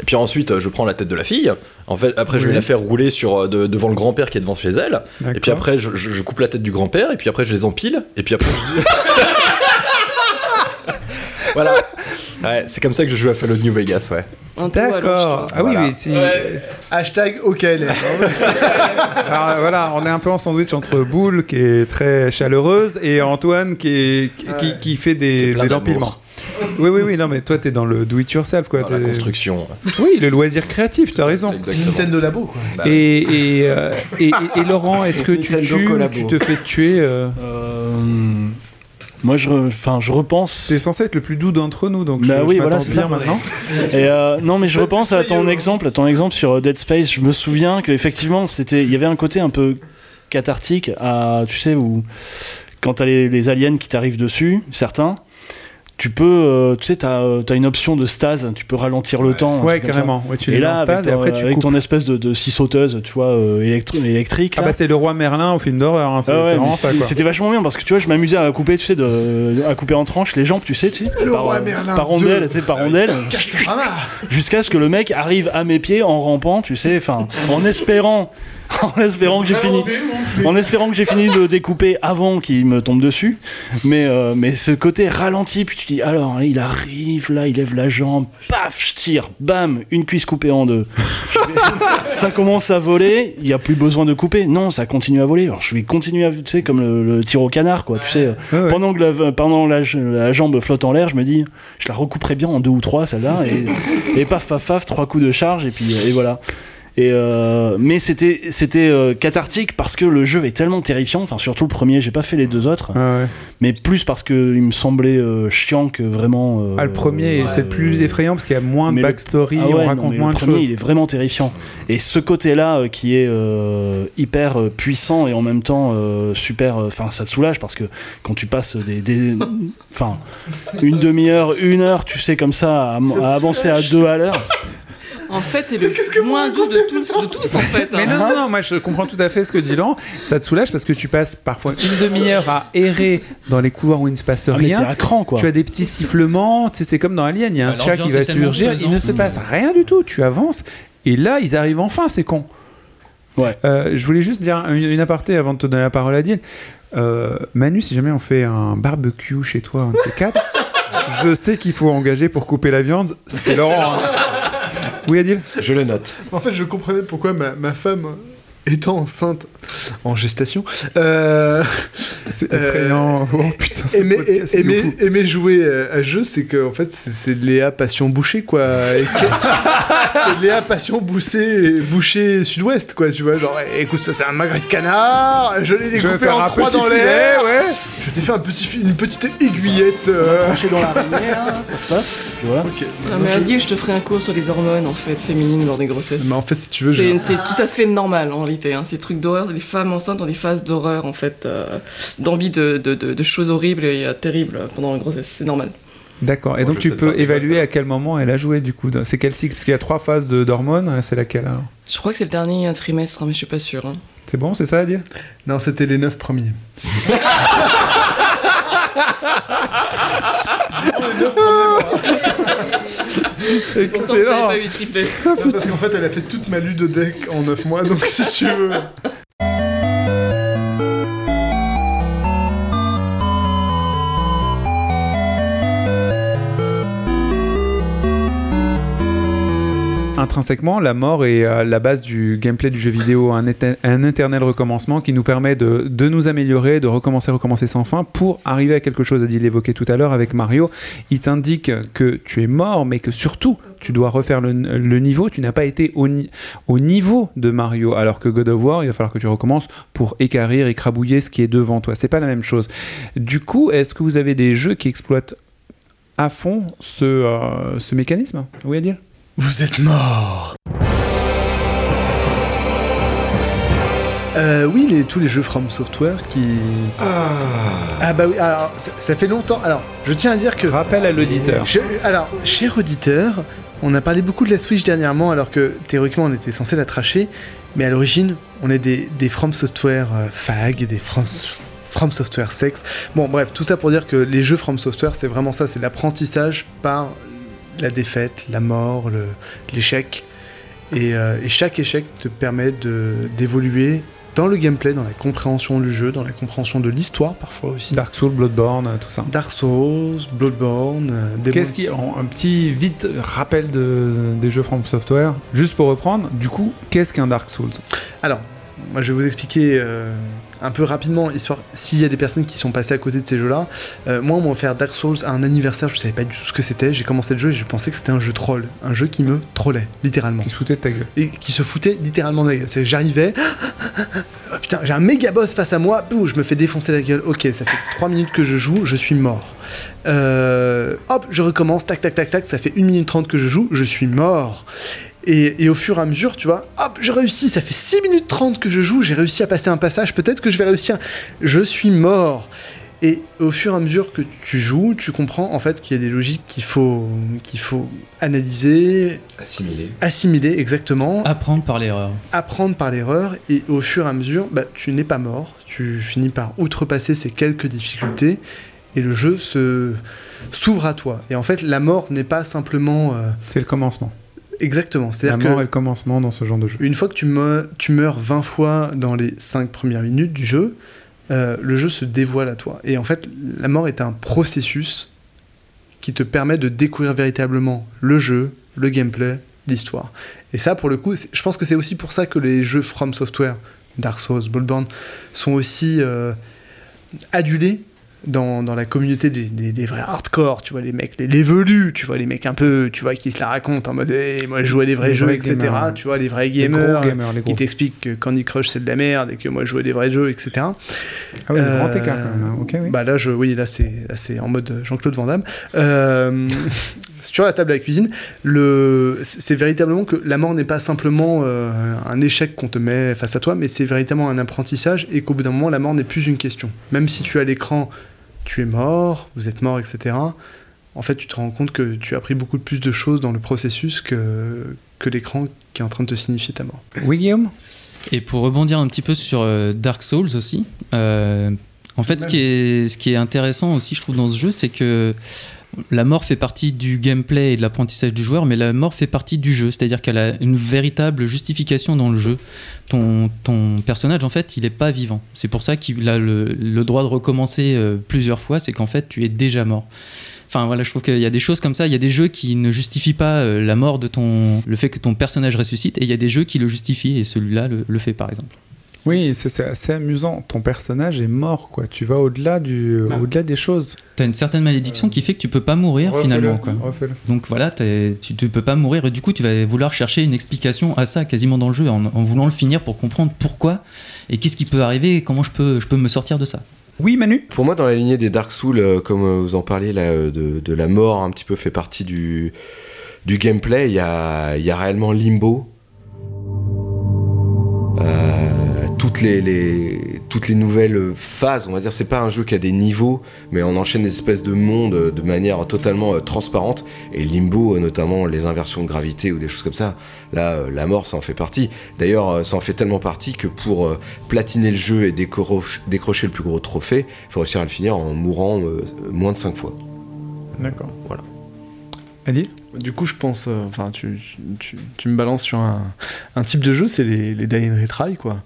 et puis ensuite, je prends la tête de la fille. En fait, après, je vais la faire rouler sur, euh, de- devant le grand-père qui est devant chez elle, et puis après, je, je- je coupe la tête du grand-père, et puis après, je les empile, et puis après, je... <laughs> voilà. Ouais, c'est comme ça que je joue à Fallout New Vegas, ouais. D'accord. Ah oui, Voilà. oui. tu- Hashtag OKLM. <laughs> Alors, voilà, on est un peu en sandwich entre Boule qui est très chaleureuse et Antoine qui, est, qui, qui- qui fait des, plein des d'amour. empilements. Oui, oui, oui, non, mais toi, t'es dans le do-it-yourself, quoi. Dans la t'es- construction. Oui, le loisir créatif, t'as raison. Nintendo Labo, quoi. Bah, Et, et, euh, et, et- et Laurent, est-ce que tu Nintendo tues ou collabo. tu te fais tuer euh, Euh, moi, je, enfin, je repense. T'es censé être le plus doux d'entre nous, donc Bah je, oui, je voilà, bien ça. maintenant. <laughs> Et euh, non, mais je repense à ton exemple, à ton exemple sur euh, Dead Space. Je me souviens que effectivement, c'était, il y avait un côté un peu cathartique à, tu sais, où quand t'as les, les aliens qui t'arrivent dessus, certains. Tu peux, euh, tu sais, t'as as une option de stase, tu peux ralentir le temps. Ouais, carrément. Ouais, tu et là, avec, et ton- après, tu avec coupes. ton espèce de, de scie sauteuse, tu vois, euh, électri- électrique. Ah là. bah c'est le roi Merlin au film d'horreur, hein, c'est Ah ouais, c'est mais vraiment ça, c'était- vachement bien parce que tu vois, je m'amusais à couper, tu sais, de, à couper en tranches les jambes, tu sais, tu sais, Le par, roi euh, Merlin par rondelle, tu sais, par rondelle, Castorama jusqu'à ce que le mec arrive à mes pieds en rampant, tu sais, enfin, en espérant <laughs> en espérant que j'ai fini, en espérant que j'ai fini de découper avant qu'il me tombe dessus. Mais, euh, mais ce côté ralenti, puis tu dis alors il arrive là, il lève la jambe, paf, je tire, bam, une cuisse coupée en deux. <laughs> Ça commence à voler, il n'y a plus besoin de couper. Non, ça continue à voler. Alors je vais continuer à, tu sais, comme le, le tir au canard, quoi. Tu sais, euh, Ouais, ouais. pendant que la, pendant la, la jambe flotte en l'air, je me dis, je la recouperai bien en deux ou trois, celle-là, et, et paf, paf, paf, trois coups de charge, et puis et voilà. Et euh, mais c'était c'était euh, cathartique parce que le jeu est tellement terrifiant. Enfin surtout le premier, j'ai pas fait les deux autres, ouais. mais plus parce que il me semblait euh, chiant que vraiment. Ah, le premier, c'est le plus effrayant parce qu'il y a moins de mais le- backstory, Ah ouais, on non, raconte mais moins le de premier, choses. Il est vraiment terrifiant. Et ce côté-là qui est hyper puissant et en même temps super. Enfin, ça te soulage parce que quand tu passes des- enfin, une demi-heure, une heure, tu sais comme ça, à, à avancer à deux à l'heure. En fait, t'es le moins doux de tous, de tous en fait. Mais hein. non, non, non, moi je comprends tout à fait ce que dit Laurent. Ça te soulage parce que tu passes parfois une demi-heure à errer dans les couloirs où il ne se passe Ah, mais rien. t'es à cran, quoi. Tu as des petits sifflements, c'est comme dans Alien, il y a un Bah, chat qui va est surgir, il ne se passe rien du tout, tu avances, et là ils arrivent enfin, c'est con. Ouais. Euh, je voulais juste dire une, une aparté avant de te donner la parole à Dill. Euh, Manu, si jamais on fait un barbecue chez toi, un de ces quatre, <laughs> je sais qu'il faut engager pour couper la viande, c'est Laurent. Oui, Adil? Je le note. En fait, je comprenais pourquoi ma, ma femme, étant enceinte, en gestation, euh, C'est euh, effrayant. Oh putain, aimait- fout. aimait jouer euh, à jeu, c'est que en fait, c'est- Léa Passion Boucher, quoi. Que- <laughs> c'est Léa Passion Boucher, Boucher Sud-Ouest, quoi, tu vois. Genre, eh, écoute, ça c'est un magret de canard, je l'ai Je vais découpé faire en un trois dans l'air, ouais. je t'ai fait un petit, une petite aiguillette. euh, dans la puis <laughs> voilà. ok. Non, mais Adil, je te ferai un cours sur les hormones en fait féminines lors des grossesses. Mais en fait, si tu veux, C'est tout à fait normal réalité. Hein. Ces trucs d'horreur, les femmes enceintes ont des phases d'horreur en fait, euh, d'envie de, de, de- de choses horribles et euh, terribles pendant la grossesse. C'est normal. D'accord. Et Moi, donc tu peux évaluer à quel moment elle a joué du coup. C'est quel cycle? Parce qu'il y a trois phases de- d'hormones. euh, C'est laquelle alors? Je crois que c'est le dernier trimestre, hein, mais je suis pas sûre. hein. C'est bon, c'est ça à dire? Non, c'était les neuf premiers. <laughs> pas eu triplé. Parce qu'en fait, elle a fait toute ma ludodeck en 9 mois, donc si tu veux. Intrinsèquement, la mort est à la base du gameplay du jeu vidéo, un, éte- un éternel recommencement qui nous permet de, nous améliorer, de recommencer, recommencer sans fin pour arriver à quelque chose. Il l'évoquait tout à l'heure avec Mario. Il t'indique que tu es mort, mais que surtout tu dois refaire le, niveau. Tu n'as pas été au, ni- au niveau de Mario, alors que God of War, il va falloir que tu recommences pour écarrir, écrabouiller ce qui est devant toi. C'est pas la même chose. Du coup, est-ce que vous avez des jeux qui exploitent à fond ce, euh, ce mécanisme? Oui, dire? Vous êtes mort Euh, oui, les, tous les jeux From Software qui. Ah, bah oui, alors ça, ça fait longtemps. Alors, je tiens à dire que. Rappel à l'auditeur. Alors, cher auditeur, on a parlé beaucoup de la Switch dernièrement, alors que théoriquement on était censé la tracher, mais à l'origine, on est des, des From Software euh, fag et des From, From Software sex. Bon, bref, tout ça pour dire que les jeux From Software, c'est vraiment ça, c'est l'apprentissage par la défaite, la mort, l'échec. Et, euh, et chaque échec te permet d'évoluer dans le gameplay, dans la compréhension du jeu, dans la compréhension de l'histoire parfois aussi. Dark Souls, Bloodborne, euh, tout ça. Dark Souls, Bloodborne, euh, Qu'est-ce qui, un petit vite rappel de, des jeux From Software, juste pour reprendre. Du coup, qu'est-ce qu'un Dark Souls? Alors, moi je vais vous expliquer euh, un peu rapidement, histoire s'il y a des personnes qui sont passées à côté de ces jeux-là. Euh, moi, on m'a offert Dark Souls à un anniversaire, je savais pas du tout ce que c'était. J'ai commencé le jeu et je pensais que c'était un jeu troll, un jeu qui me trollait, littéralement. Qui se foutait de ta gueule. Et qui se foutait littéralement de la gueule. C'est- J'arrivais, <gasps> oh, putain, j'ai un méga boss face à moi, boum, je me fais défoncer la gueule. Ok, ça fait 3 minutes que je joue, je suis mort. Euh, hop, je recommence, tac, tac, tac, tac, ça fait 1 minute 30 que je joue, je suis mort. Et, et au fur et à mesure, tu vois, hop, je réussis, ça fait 6 minutes 30 que je joue, j'ai réussi à passer un passage, peut-être que je vais réussir. Je suis mort. Et au fur et à mesure que tu joues, tu comprends en fait qu'il y a des logiques qu'il faut, qu'il faut analyser, Assimilé. assimiler exactement, Apprendre par l'erreur. apprendre par l'erreur, et au fur et à mesure, bah, tu n'es pas mort, tu finis par outrepasser ces quelques difficultés, et le jeu se s'ouvre à toi. Et en fait, la mort n'est pas simplement... euh, C'est le commencement. Exactement. La C'est-à-dire mort que est le commencement dans ce genre de jeu. une fois que tu, me- tu meurs 20 fois dans les 5 premières minutes du jeu, euh, le jeu se dévoile à toi. Et en fait, la mort est un processus qui te permet de découvrir véritablement le jeu, le gameplay, l'histoire. Et ça, pour le coup, je pense que c'est aussi pour ça que les jeux From Software, Dark Souls, Bloodborne, sont aussi euh, adulés dans, dans la communauté des, des- des vrais hardcore, tu vois, les mecs, les, les velus, tu vois, les mecs un peu, tu vois, qui se la racontent en mode, Eh, moi je jouais des vrais Les jeux, vrais etc. gamers. Tu vois, les vrais Les gamers, gamers, les qui gros. t'expliquent que Candy Crush c'est de la merde et que moi je jouais des vrais jeux, etc. Ah oui, Euh, grand écart quand même. hein. Ok, oui. Bah là, je, oui, là c'est, en mode Jean-Claude Van Damme. Euh, <laughs> sur la table de la cuisine, le, c'est véritablement que la mort n'est pas simplement euh, un échec qu'on te met face à toi, mais c'est véritablement un apprentissage et qu'au bout d'un moment, la mort n'est plus une question. Même si tu as l'écran, tu es mort, vous êtes mort, etc. En fait, tu te rends compte que tu as appris beaucoup plus de choses dans le processus que, que l'écran qui est en train de te signifier ta mort. Oui, Guillaume? Et pour rebondir un petit peu sur euh, Dark Souls aussi, euh, en fait, ce qui, est, ce qui est intéressant aussi, je trouve, dans ce jeu, c'est que la mort fait partie du gameplay et de l'apprentissage du joueur, mais la mort fait partie du jeu, c'est-à-dire qu'elle a une véritable justification dans le jeu. Ton, ton personnage, en fait, il n'est pas vivant. C'est pour ça qu'il a le, droit de recommencer euh, plusieurs fois, c'est qu'en fait, tu es déjà mort. Enfin voilà, je trouve qu'il y a des choses comme ça. Il y a des jeux qui ne justifient pas euh, la mort de ton, le fait que ton personnage ressuscite, et il y a des jeux qui le justifient, et celui-là le fait par exemple. Oui, c'est c'est assez amusant. Ton personnage est mort, quoi. Tu vas au-delà du, Bah. au-delà des choses. T'as une certaine malédiction qui fait que tu peux pas mourir finalement. Quoi. Donc voilà, tu ne peux pas mourir et du coup tu vas vouloir chercher une explication à ça quasiment dans le jeu en, en voulant le finir pour comprendre pourquoi et qu'est-ce qui peut arriver et comment je peux, je peux me sortir de ça. Oui, Manu? Pour moi, dans la lignée des Dark Souls, euh, comme euh, vous en parliez, là, euh, de, de la mort un petit peu fait partie du, du gameplay, il y a, il y a réellement Limbo. Euh, toutes, les, les- toutes les nouvelles phases, on va dire, c'est pas un jeu qui a des niveaux, mais on enchaîne des espèces de mondes de manière totalement euh, transparente. Et Limbo, euh, notamment les inversions de gravité ou des choses comme ça, là, euh, la mort, ça en fait partie. D'ailleurs, euh, ça en fait tellement partie que pour euh, platiner le jeu et décroche- décrocher le plus gros trophée, il faut réussir à le finir en mourant euh, moins de 5 fois. D'accord. Voilà. Adil? Du coup, je pense, euh, enfin, tu, tu, tu me balances sur un, un type de jeu, c'est les, les and Retry, quoi.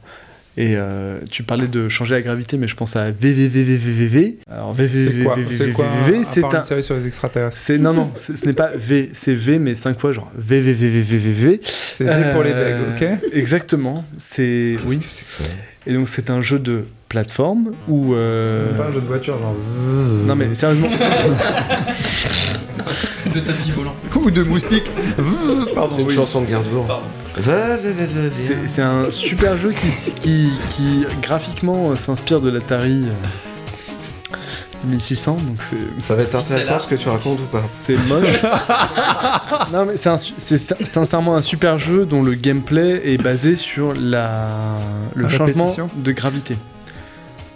Et euh, tu parlais de changer la gravité, mais je pense à VVVVVV. Alors quoi C'est quoi c'est un. série sur les extraterrestres non non, ce n'est pas V, c'est V mais 5 fois genre VVVVVV. C'est V pour les Euh, begs, ok Exactement, c'est oui. Et donc c'est un jeu de plateforme où euh, Pas un jeu de voiture, genre. non mais sérieusement. De tapis volant. Ou de moustiques. <laughs> Pardon, C'est une oui. chanson de Gainsbourg. C'est c'est un super jeu qui, qui, qui graphiquement euh, s'inspire de l'Atari euh, 1600, donc c'est Ça va être intéressant ce que tu racontes ou pas? C'est moche. <laughs> non mais c'est un su- c'est sin- sincèrement un super jeu dont le gameplay est basé sur la, le La changement répétition. de gravité.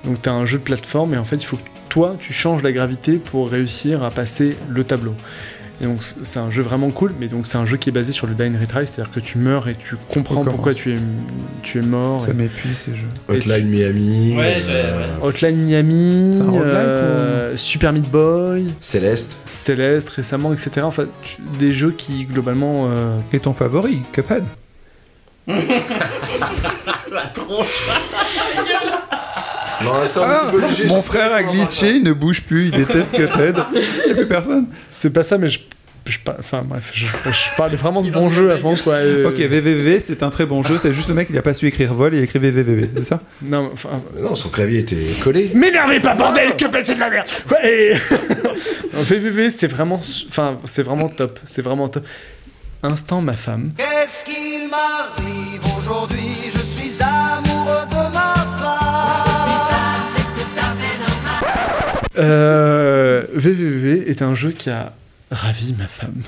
Donc t'as un jeu de plateforme et en fait il faut que toi tu changes la gravité pour réussir à passer le tableau. Et donc c'est un jeu vraiment cool, mais donc c'est un jeu qui est basé sur le die and retry, c'est-à-dire que tu meurs et tu comprends pourquoi tu es, tu es mort. Ça et- m'épuise ces jeux. Hotline Miami. Ouais, euh, Hotline Miami, C'est un roguelike euh, Super Meat Boy, Céleste. Céleste récemment, etc. Enfin, tu- des jeux qui globalement. euh, Et ton favori, Cuphead <laughs> <laughs> Non, là, c'est un Ah, petit peu léger. Mon frère a glitché, il ne bouge plus, il déteste Cuphead. <laughs> Il n'y a plus personne. C'est pas ça, mais je. je par- enfin bref, je, je parlais vraiment de bons jeux avant quoi. et- Ok, VVV, c'est un très bon jeu, c'est juste le mec, il a pas su écrire vol, il a écrit VVV, c'est ça? Non, enfin. Non, son clavier était collé. M'énervez pas, bordel, Cuphead c'est de la merde Ouais, et... <laughs> Non, VVV, c'est vraiment. Enfin, c'est vraiment top. C'est vraiment top. Instant, ma femme. Qu'est-ce qu'il m'arrive aujourd'hui? Euh, VVV est un jeu qui a ravi ma femme.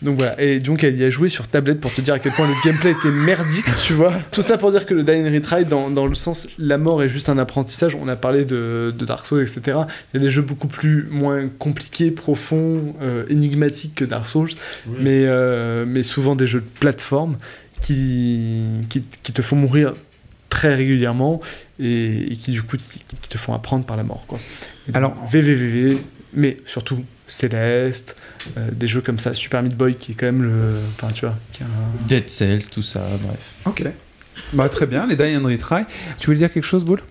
Donc voilà, et donc elle y a joué sur tablette pour te dire à quel point le gameplay était merdique, <laughs> tu vois. Tout ça pour dire que le and Retry, dans, dans le sens la mort est juste un apprentissage, on a parlé de, de Dark Souls, etc. Il y a des jeux beaucoup plus moins compliqués, profonds, euh, énigmatiques que Dark Souls, mais, euh, mais souvent des jeux de plateforme qui, qui, qui te font mourir très régulièrement et, et qui du coup qui, qui te font apprendre par la mort quoi. Alors- VVVV mais surtout Céleste, euh, des jeux comme ça, Super Meat Boy qui est quand même le. Enfin, tu vois, qui a un- Dead Cells, tout ça, bref. Ok. Bah, très bien, les Die and Retry. Tu voulais dire quelque chose, Boule?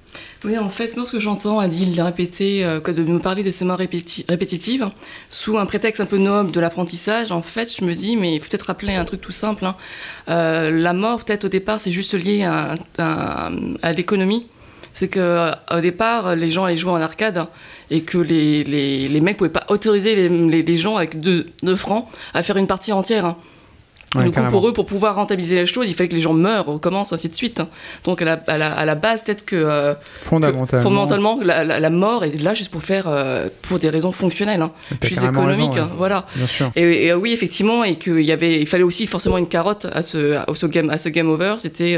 Oui, en fait, lorsque j'entends Adil répéter, euh, que de me parler de ces morts répéti- répétitives, sous un prétexte un peu noble de l'apprentissage, en fait, je me dis, mais il faut peut-être rappeler un truc tout simple. hein. Euh, la mort, peut-être au départ, c'est juste lié à, à- à l'économie. C'est que euh, au départ, les gens allaient jouer en arcade hein, et que les, les, les mecs pouvaient pas autoriser les, les, les gens avec 2 francs à faire une partie entière. hein. Ouais, du coup, pour eux, pour pouvoir rentabiliser la chose, il fallait que les gens meurent, recommencent, ainsi de suite. hein. Donc, à la, à la, à la base, peut-être que. euh, Fondamentalement. Fondamentalement, la, la- mort est là juste pour faire, euh, pour des raisons fonctionnelles, hein, juste économiques, raison, hein, ouais. voilà. Bien sûr. Et, et, euh, oui, effectivement, et qu'il y avait, il fallait aussi forcément une carotte à ce, à ce game, à ce game over. C'était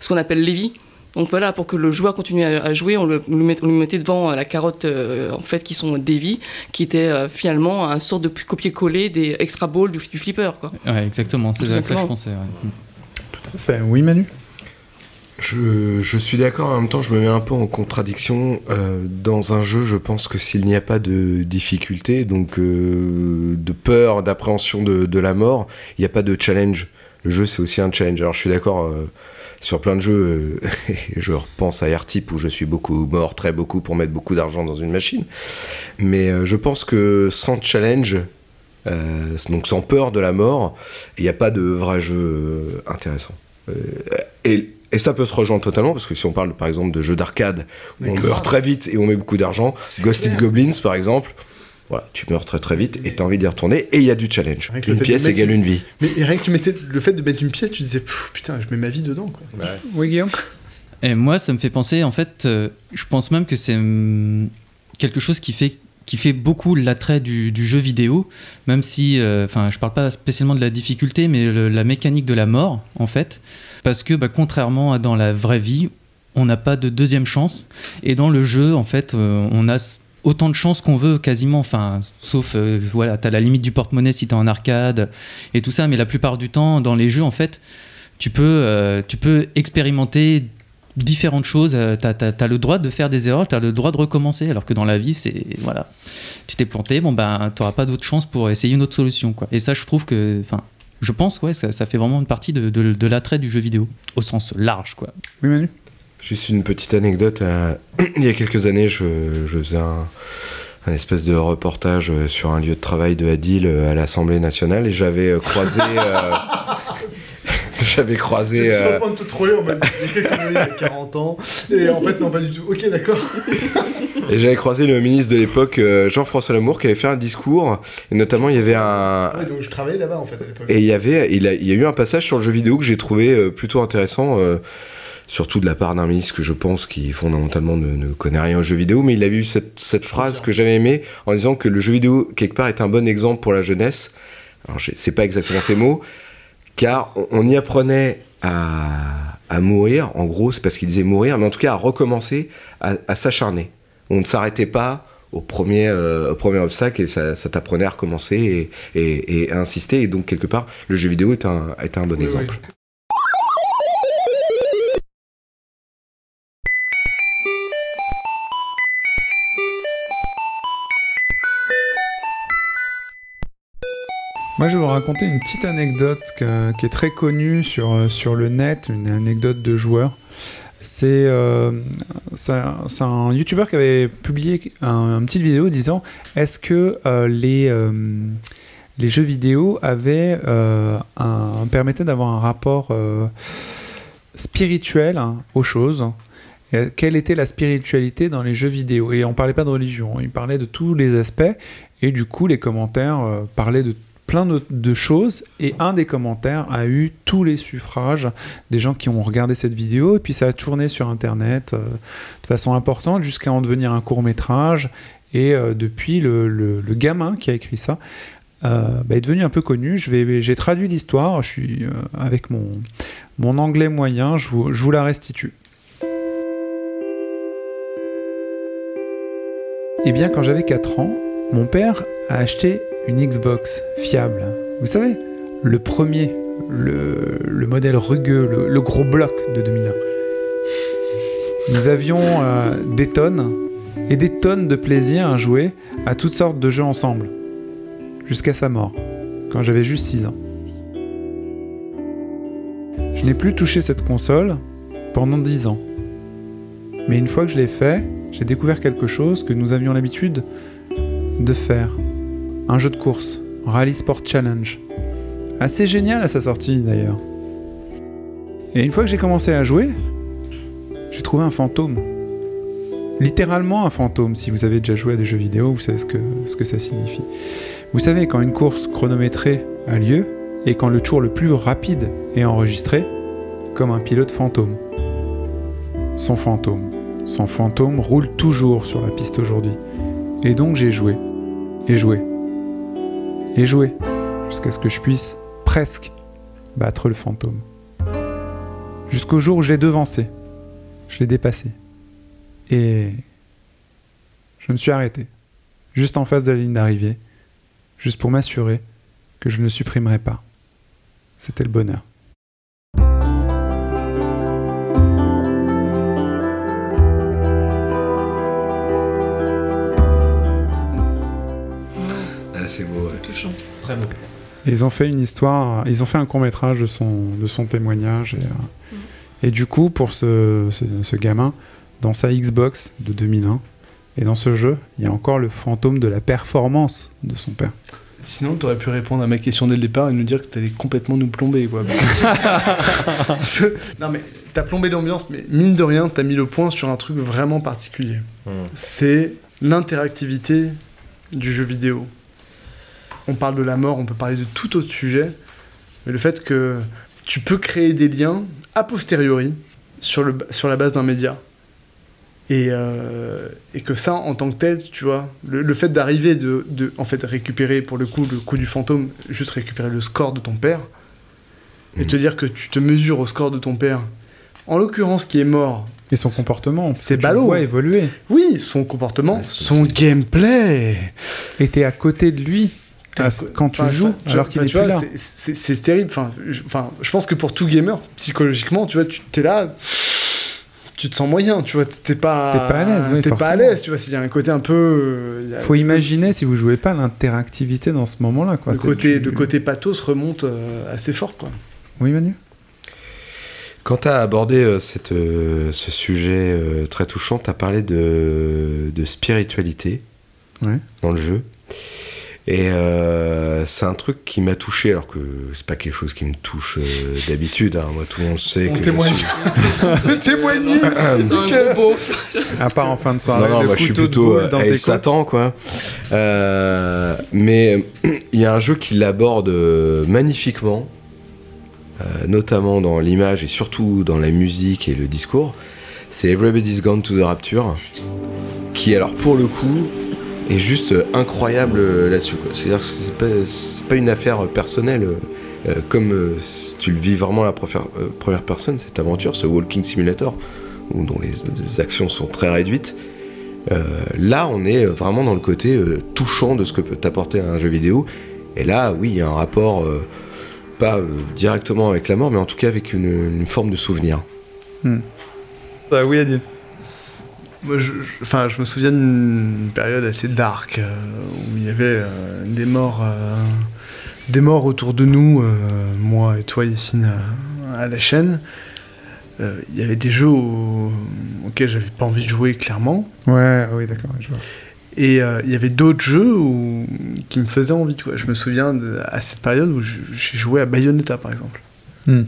ce qu'on appelle Lévi. Donc voilà, pour que le joueur continue à, à jouer, on, le, on lui met- on lui mettait devant euh, la carotte euh, en fait qui sont des vies, qui était euh, finalement un sorte de copier-coller des extra balls du, du flipper, quoi. Ouais, exactement, c'est à ça que je pensais. ouais. Parfait. Oui, Manu? Je, je suis d'accord, en même temps je me mets un peu en contradiction. Euh, dans un jeu, je pense que s'il n'y a pas de difficulté, donc euh, de peur, d'appréhension de, de la mort, il n'y a pas de challenge. Le jeu c'est aussi un challenge. Alors je suis d'accord euh, sur plein de jeux, euh, <laughs> je repense à R-Type où je suis beaucoup mort, très beaucoup pour mettre beaucoup d'argent dans une machine. Mais euh, je pense que sans challenge, euh, donc sans peur de la mort, il n'y a pas de vrai jeu intéressant. Et, et ça peut se rejoindre totalement parce que si on parle par exemple de jeux d'arcade où on meurt très vite et on met beaucoup d'argent, Ghosted. Goblins par exemple, voilà, tu meurs très très vite et t'as envie d'y retourner et il y a du challenge. Une pièce mettre- égale une vie. Mais rien que tu mettais le fait de mettre une pièce, tu disais putain, je mets ma vie dedans quoi. Oui, Guillaume? Et moi, ça me fait penser, en fait, euh, je pense même que c'est hum, quelque chose qui fait, qui fait beaucoup l'attrait du, du jeu vidéo, même si, euh, enfin, je parle pas spécialement de la difficulté, mais le- la mécanique de la mort, en fait. Parce que, bah, contrairement à dans la vraie vie, on n'a pas de deuxième chance. Et dans le jeu, en fait, euh, on a autant de chances qu'on veut quasiment, enfin, sauf, euh, voilà, t'as la limite du porte-monnaie si t'es en arcade et tout ça, mais la plupart du temps, dans les jeux, en fait, tu peux, euh, tu peux expérimenter différentes choses. Euh, T'as as, le droit de faire des erreurs, t'as le droit de recommencer. Alors que dans la vie, c'est voilà, tu t'es planté, bon ben, t'auras pas d'autre chance pour essayer une autre solution, quoi. Et ça, je trouve que, enfin, je pense, ouais, ça, ça fait vraiment une partie de, de, l'attrait du jeu vidéo au sens large, quoi. Oui, Manu? Juste une petite anecdote. euh, <clears throat> il y a quelques années, je, je faisais un, un espèce de reportage euh, sur un lieu de travail de Adil euh, à l'Assemblée nationale et j'avais croisé. euh, <laughs> j'avais croisé. Sur euh, le point de te troller en mode il y a quelques années, il y a 40 ans. Et en fait, non, pas du tout. Ok, d'accord. Et j'avais croisé le ministre de l'époque, Jean-François Lamour, qui avait fait un discours. Et notamment, il y avait un. Ouais, donc je travaillais là-bas en fait à l'époque. Et il y avait, il, a- il y a eu un passage sur le jeu vidéo que j'ai trouvé plutôt intéressant, euh, surtout de la part d'un ministre que je pense qui fondamentalement ne, ne connaît rien au jeu vidéo, mais il avait eu cette, cette phrase que j'avais aimée en disant que le jeu vidéo quelque part est un bon exemple pour la jeunesse. Alors je- c'est pas exactement ces mots, car on, on y apprenait à, à mourir. En gros, c'est parce qu'il disait mourir, mais en tout cas à recommencer, à, à s'acharner. On ne s'arrêtait pas au premier, euh, au premier obstacle et ça, ça t'apprenait à recommencer et, et- et à insister. Et donc, quelque part, le jeu vidéo est un, est un bon Oui, exemple. oui. Moi, je vais vous raconter une petite anecdote qui est très connue sur, euh, sur le net, une anecdote de joueur. C'est euh, un, youtubeur qui avait publié un, une petite vidéo disant est-ce que euh, les, les jeux vidéo avaient permettaient d'avoir un rapport spirituel hein, aux choses? Quelle était la spiritualité dans les jeux vidéo? Et on parlait pas de religion, il parlait de tous les aspects. Et du coup les commentaires parlaient de plein de, choses et un des commentaires a eu tous les suffrages des gens qui ont regardé cette vidéo et puis ça a tourné sur internet euh, de façon importante jusqu'à en devenir un court métrage et euh, depuis le, le- gamin qui a écrit ça euh, bah, est devenu un peu connu. J'ai traduit l'histoire, je suis avec mon, mon anglais moyen, je vous, je vous la restitue. Eh bien, quand j'avais 4 ans, mon père a acheté une Xbox fiable. Vous savez, le premier, le, le modèle rugueux, le, le gros bloc de 2001. Nous avions euh, des tonnes et des tonnes de plaisir à jouer à toutes sortes de jeux ensemble. Jusqu'à sa mort, quand j'avais juste 6 ans. Je n'ai plus touché cette console pendant 10 ans. Mais une fois que je l'ai fait, j'ai découvert quelque chose que nous avions l'habitude de faire. Un jeu de course, Rally Sport Challenge. Assez génial à sa sortie d'ailleurs. Et une fois que j'ai commencé à jouer, j'ai trouvé un fantôme. Littéralement un fantôme, si vous avez déjà joué à des jeux vidéo, vous savez ce que, ce que ça signifie. Vous savez, quand une course chronométrée a lieu, et quand le tour le plus rapide est enregistré, comme un pilote fantôme. Son fantôme. Son fantôme roule toujours sur la piste aujourd'hui. Et donc j'ai joué. Et joué. Et joué. Jusqu'à ce que je puisse presque battre le fantôme. Jusqu'au jour où je l'ai devancé. Je l'ai dépassé. Et je me suis arrêté. Juste en face de la ligne d'arrivée. Juste pour m'assurer que je ne le supprimerai pas. C'était le bonheur. Touchant. Très beau. Et ils ont fait une histoire, ils ont fait un court métrage de son, de son témoignage. Et, euh, et du coup, pour ce, ce, ce gamin, dans sa Xbox de 2001, et dans ce jeu, il y a encore le fantôme de la performance de son père. Sinon, t'aurais pu répondre à ma question dès le départ et nous dire que t'allais complètement nous plomber, quoi. <laughs> non, mais t'as plombé l'ambiance, mais mine de rien, t'as mis le point sur un truc vraiment particulier. Hmm. C'est l'interactivité du jeu vidéo. On parle de la mort, on peut parler de tout autre sujet, mais le fait que tu peux créer des liens a posteriori sur, le, sur la base d'un média. Et, euh, et que ça, en tant que tel, tu vois, le, le fait d'arriver de, de, en fait, récupérer, pour le coup, le coup du fantôme, juste récupérer le score de ton père, et te dire que tu te mesures au score de ton père, en l'occurrence qui est mort, Et son comportement, c'est tu ballot. le vois évoluer. oui, son comportement, Ouais, son gameplay, Et t'es à côté de lui quand tu Enfin, joues, alors qu'il est plus là. c'est- terrible. Enfin, je, enfin, je pense que pour tout gamer, psychologiquement, tu vois, tu t'es là, tu te sens moyen, tu vois, t'es pas, T'es pas à l'aise, oui, t'es pas à forcément. l'aise, tu vois. S'il y a un côté un peu, euh, il y a- Faut imaginer si vous jouez pas l'interactivité dans ce moment-là. Quoi. le côté, tu- le côté pathos remonte euh, assez fort, quoi. Oui, Manu? Quand tu as abordé euh, cette, euh, ce sujet euh, très touchant, tu as parlé de, de spiritualité Ouais. dans le jeu. Et euh, c'est un truc qui m'a touché, alors que c'est pas quelque chose qui me touche euh, d'habitude. hein. Moi, tout le monde sait On que témoigne. je suis... <laughs> <laughs> Beauf. À part en fin de soirée, Non, non, le moi je suis couteau de plutôt euh, dans. Satan, quoi. Euh, mais <clears throat> il y a un jeu qui l'aborde magnifiquement, euh, notamment dans l'image et surtout dans la musique et le discours. C'est Everybody's Gone to the Rapture, qui, alors pour le coup, est juste euh, incroyable euh, là-dessus. C'est-à-dire que c'est pas, pas une affaire personnelle. euh, euh, comme euh, si tu le vis vraiment à la première, euh, première personne, cette aventure, ce Walking Simulator, où, dont les, les actions sont très réduites. Euh, là, on est vraiment dans le côté euh, touchant de ce que peut t'apporter un jeu vidéo. Et là, oui, il y a un rapport, euh, pas euh, directement avec la mort, mais en tout cas avec une, une forme de souvenir. Ah oui, Adil. Moi, je, je- enfin, je me souviens d'une période assez dark euh, où il y avait euh, des morts, euh, des morts autour de nous, moi et toi, Yacine, à la chaîne. Il y avait des jeux au- auxquels j'avais pas envie de jouer clairement, Ouais, ah oui, d'accord, je vois. et il y avait d'autres jeux où- qui me faisaient envie. Je me souviens de- à cette période où j'ai joué à Bayonetta, par exemple. Hmm.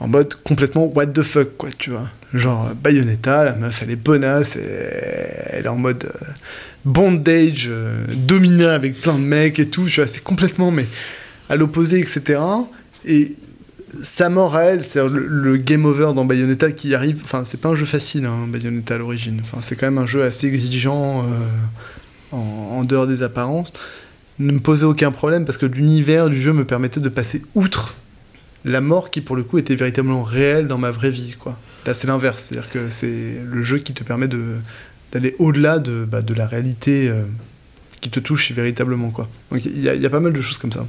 En mode complètement what the fuck, quoi, tu vois. Genre, euh, Bayonetta, la meuf, elle est bonasse, et elle est en mode euh, bondage, euh, dominée avec plein de mecs et tout, tu vois, c'est complètement, mais à l'opposé, etc. Et sa mort à elle, c'est le, le game over dans Bayonetta qui arrive, enfin, c'est pas un jeu facile, hein, Bayonetta à l'origine, enfin, c'est quand même un jeu assez exigeant euh, en dehors des apparences. Ne me posait aucun problème parce que l'univers du jeu me permettait de passer outre la mort qui pour le coup était véritablement réelle dans ma vraie vie quoi. Là c'est l'inverse, c'est-à-dire que c'est le jeu qui te permet de d'aller au-delà de, bah, de la réalité euh, qui te touche véritablement quoi. Donc il y, a- il y a pas mal de choses comme ça.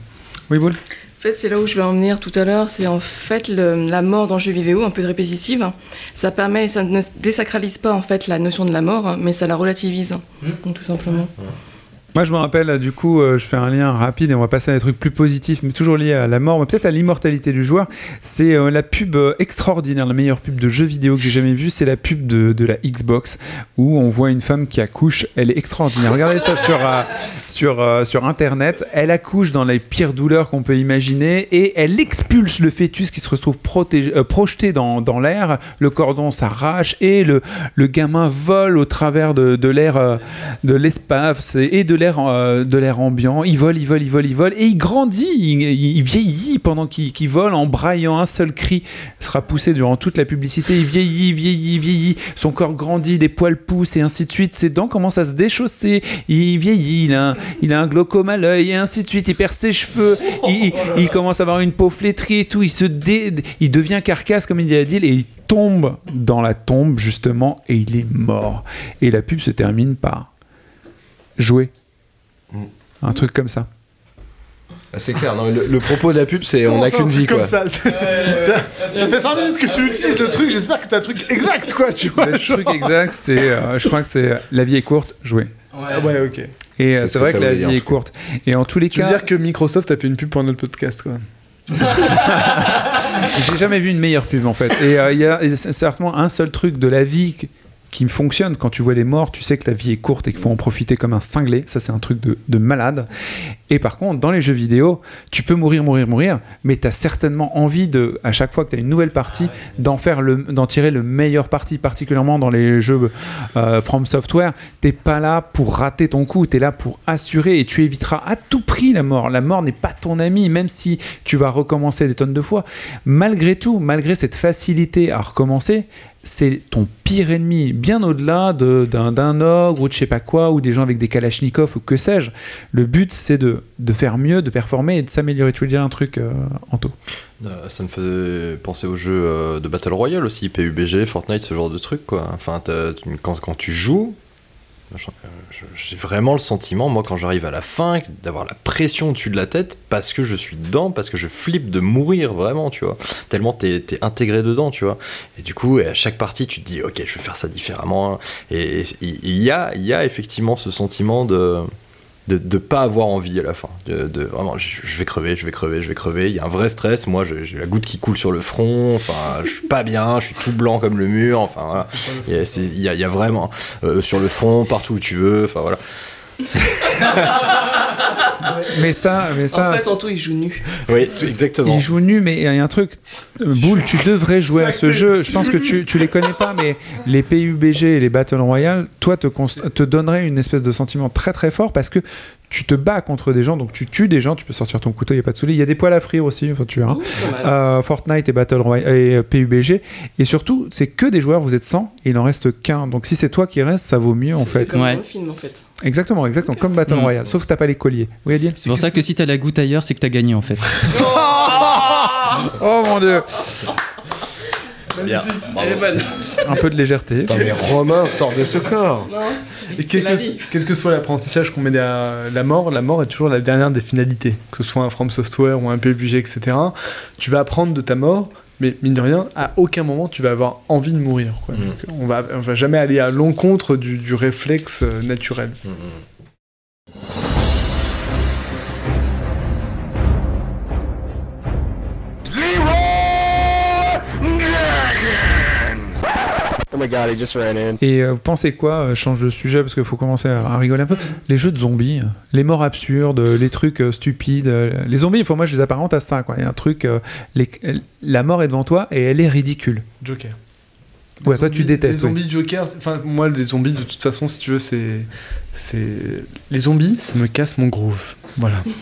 Oui, Boule? En fait, c'est là où je vais en venir tout à l'heure. C'est en fait le- la mort dans le jeu vidéo, un peu répétitive. Ça permet, ça ne désacralise pas en fait la notion de la mort, mais ça la relativise, donc, tout simplement. Moi, je me rappelle, du coup, euh, je fais un lien rapide et on va passer à des trucs plus positifs, mais toujours liés à la mort, mais peut-être à l'immortalité du joueur. C'est euh, la pub euh, extraordinaire, la meilleure pub de jeu vidéo que j'ai jamais vue, c'est la pub de, de la Xbox, où on voit une femme qui accouche. Elle est extraordinaire. Regardez ça sur, sur, sur Internet. Elle accouche dans les pires douleurs qu'on peut imaginer et elle expulse le fœtus qui se retrouve projeté dans, dans l'air. Le cordon s'arrache et le, le gamin vole au travers de, l'air de l'espace et de l'air euh, de l'air ambiant. Il vole, il vole, il vole, il vole et il grandit, il, il- il vieillit pendant qu'il vole en braillant un seul cri sera poussé durant toute la publicité. Il vieillit, vieillit, vieillit. Son corps grandit, des poils poussent et ainsi de suite. Ses dents commencent à se déchausser. Il vieillit, il a, un- glaucome à l'œil et ainsi de suite. Il perd ses cheveux. Il commence à avoir une peau flétrie et tout. Il se dé- il devient carcasse comme il dit Adil et il tombe dans la tombe justement et il est mort. Et la pub se termine par jouer. Un truc comme ça. Ah, c'est clair, non, le, le propos de la pub, c'est on n'a qu'une un vie truc quoi. comme ça Ça fait 5 minutes que tu utilises le truc, j'espère que t'as un truc exact quoi, tu vois. Le truc exact, c'est, euh, je crois que c'est euh, la vie est courte, jouer. Ouais, ouais, ok. Et euh, C'est ce c'est que vrai que la vie est courte. Et en tous les Tu veux cas, dire que Microsoft a fait une pub pour notre podcast quoi. <laughs> j'ai jamais vu une meilleure pub en fait. Et euh, il y a certainement un seul truc de la vie qui- me fonctionne. Quand tu vois les morts, tu sais que la vie est courte et qu'il faut en profiter comme un cinglé. Ça, c'est un truc de, de malade. Et par contre, dans les jeux vidéo, tu peux mourir, mourir, mourir, mais tu as certainement envie de, à chaque fois que tu as une nouvelle partie, d'en faire le, d'en tirer le meilleur parti, particulièrement dans les jeux euh, From Software. T'es pas là pour rater ton coup, tu es là pour assurer et tu éviteras à tout prix la mort. La mort n'est pas ton ami, même si tu vas recommencer des tonnes de fois. Malgré tout, malgré cette facilité à recommencer, c'est ton pire ennemi, bien au-delà de- d'un ogre ou de je sais pas quoi, ou des gens avec des kalachnikovs ou que sais-je. Le but, c'est de, de faire mieux, de performer et de s'améliorer. Tu veux dire un truc, euh, Anto? Euh, ça me fait penser aux jeux euh, de Battle Royale aussi, PUBG, Fortnite, ce genre de quoi. Enfin, quand, quand tu joues, j'ai vraiment le sentiment, moi, quand j'arrive à la fin, d'avoir la pression au-dessus de la tête parce que je suis dedans, parce que je flippe de mourir vraiment, tu vois. Tellement t'es es intégré dedans, tu vois. Et du coup, à chaque partie, tu te dis, ok, je vais faire ça différemment. Et il y a, il y a effectivement ce sentiment de de ne pas avoir envie à la fin. De, de- vraiment, je, je vais crever, je vais crever, je vais crever. Il y a un vrai stress. Moi, j'ai la goutte qui coule sur le front. Enfin, je suis pas bien. Je suis tout blanc comme le mur. Enfin, voilà. Il y a- c'est- il y, a- il y a vraiment euh, sur le front, partout où tu veux. Enfin, voilà. <laughs> Mais ça, mais ça. en fait, Anto, il joue nu. Oui, exactement. Il joue nu, mais il y a un truc. Boule, tu devrais jouer à ce jeu. Je pense que tu, tu les connais pas, mais les PUBG et les Battle Royale, toi, te, te donneraient une espèce de sentiment très très fort parce que tu te bats contre des gens, donc tu tues des gens, tu peux sortir ton couteau, il n'y a pas de souci. Il y a des poils à frire aussi, enfin, tu verras. Euh, Fortnite et Battle Royale et euh, PUBG. Et surtout, c'est que des joueurs, vous êtes 100 et il en reste qu'un. Donc si c'est toi qui reste, ça vaut mieux en C'est fait. comme dans le film, en fait. Exactement, exactement, comme Battle Mm. Royale, sauf que t'as pas les colliers. Oui, Adil C'est pour ça que si t'as la goutte ailleurs, c'est que t'as gagné en fait. <laughs> Oh mon dieu <laughs> Bien. Elle est bonne. Un peu de légèreté. Putain, mais Romain sort de ce corps. Non Et quel que, vie. quel que soit l'apprentissage qu'on met derrière la mort, la mort est toujours la dernière des finalités. Que ce soit un From Software ou un PUBG, etc. Tu vas apprendre de ta mort, mais mine de rien, à aucun moment tu vas avoir envie de mourir. quoi. Mm. Donc, on, va, on va jamais aller à l'encontre du, du réflexe naturel. Et euh, vous pensez quoi euh, Change de sujet parce qu'il faut commencer à, à rigoler un peu. Les jeux de zombies, euh, les morts absurdes, les trucs euh, stupides. euh, les zombies, faut moi je les apparente à ça. Quoi. Il y a un truc, euh, les- la mort est devant toi et elle est ridicule. Joker. Ouais, toi tu détestes. Les oui. zombies Joker, enfin moi les zombies de toute façon si tu veux c'est c'est les zombies ça me casse mon groove. Voilà. <laughs>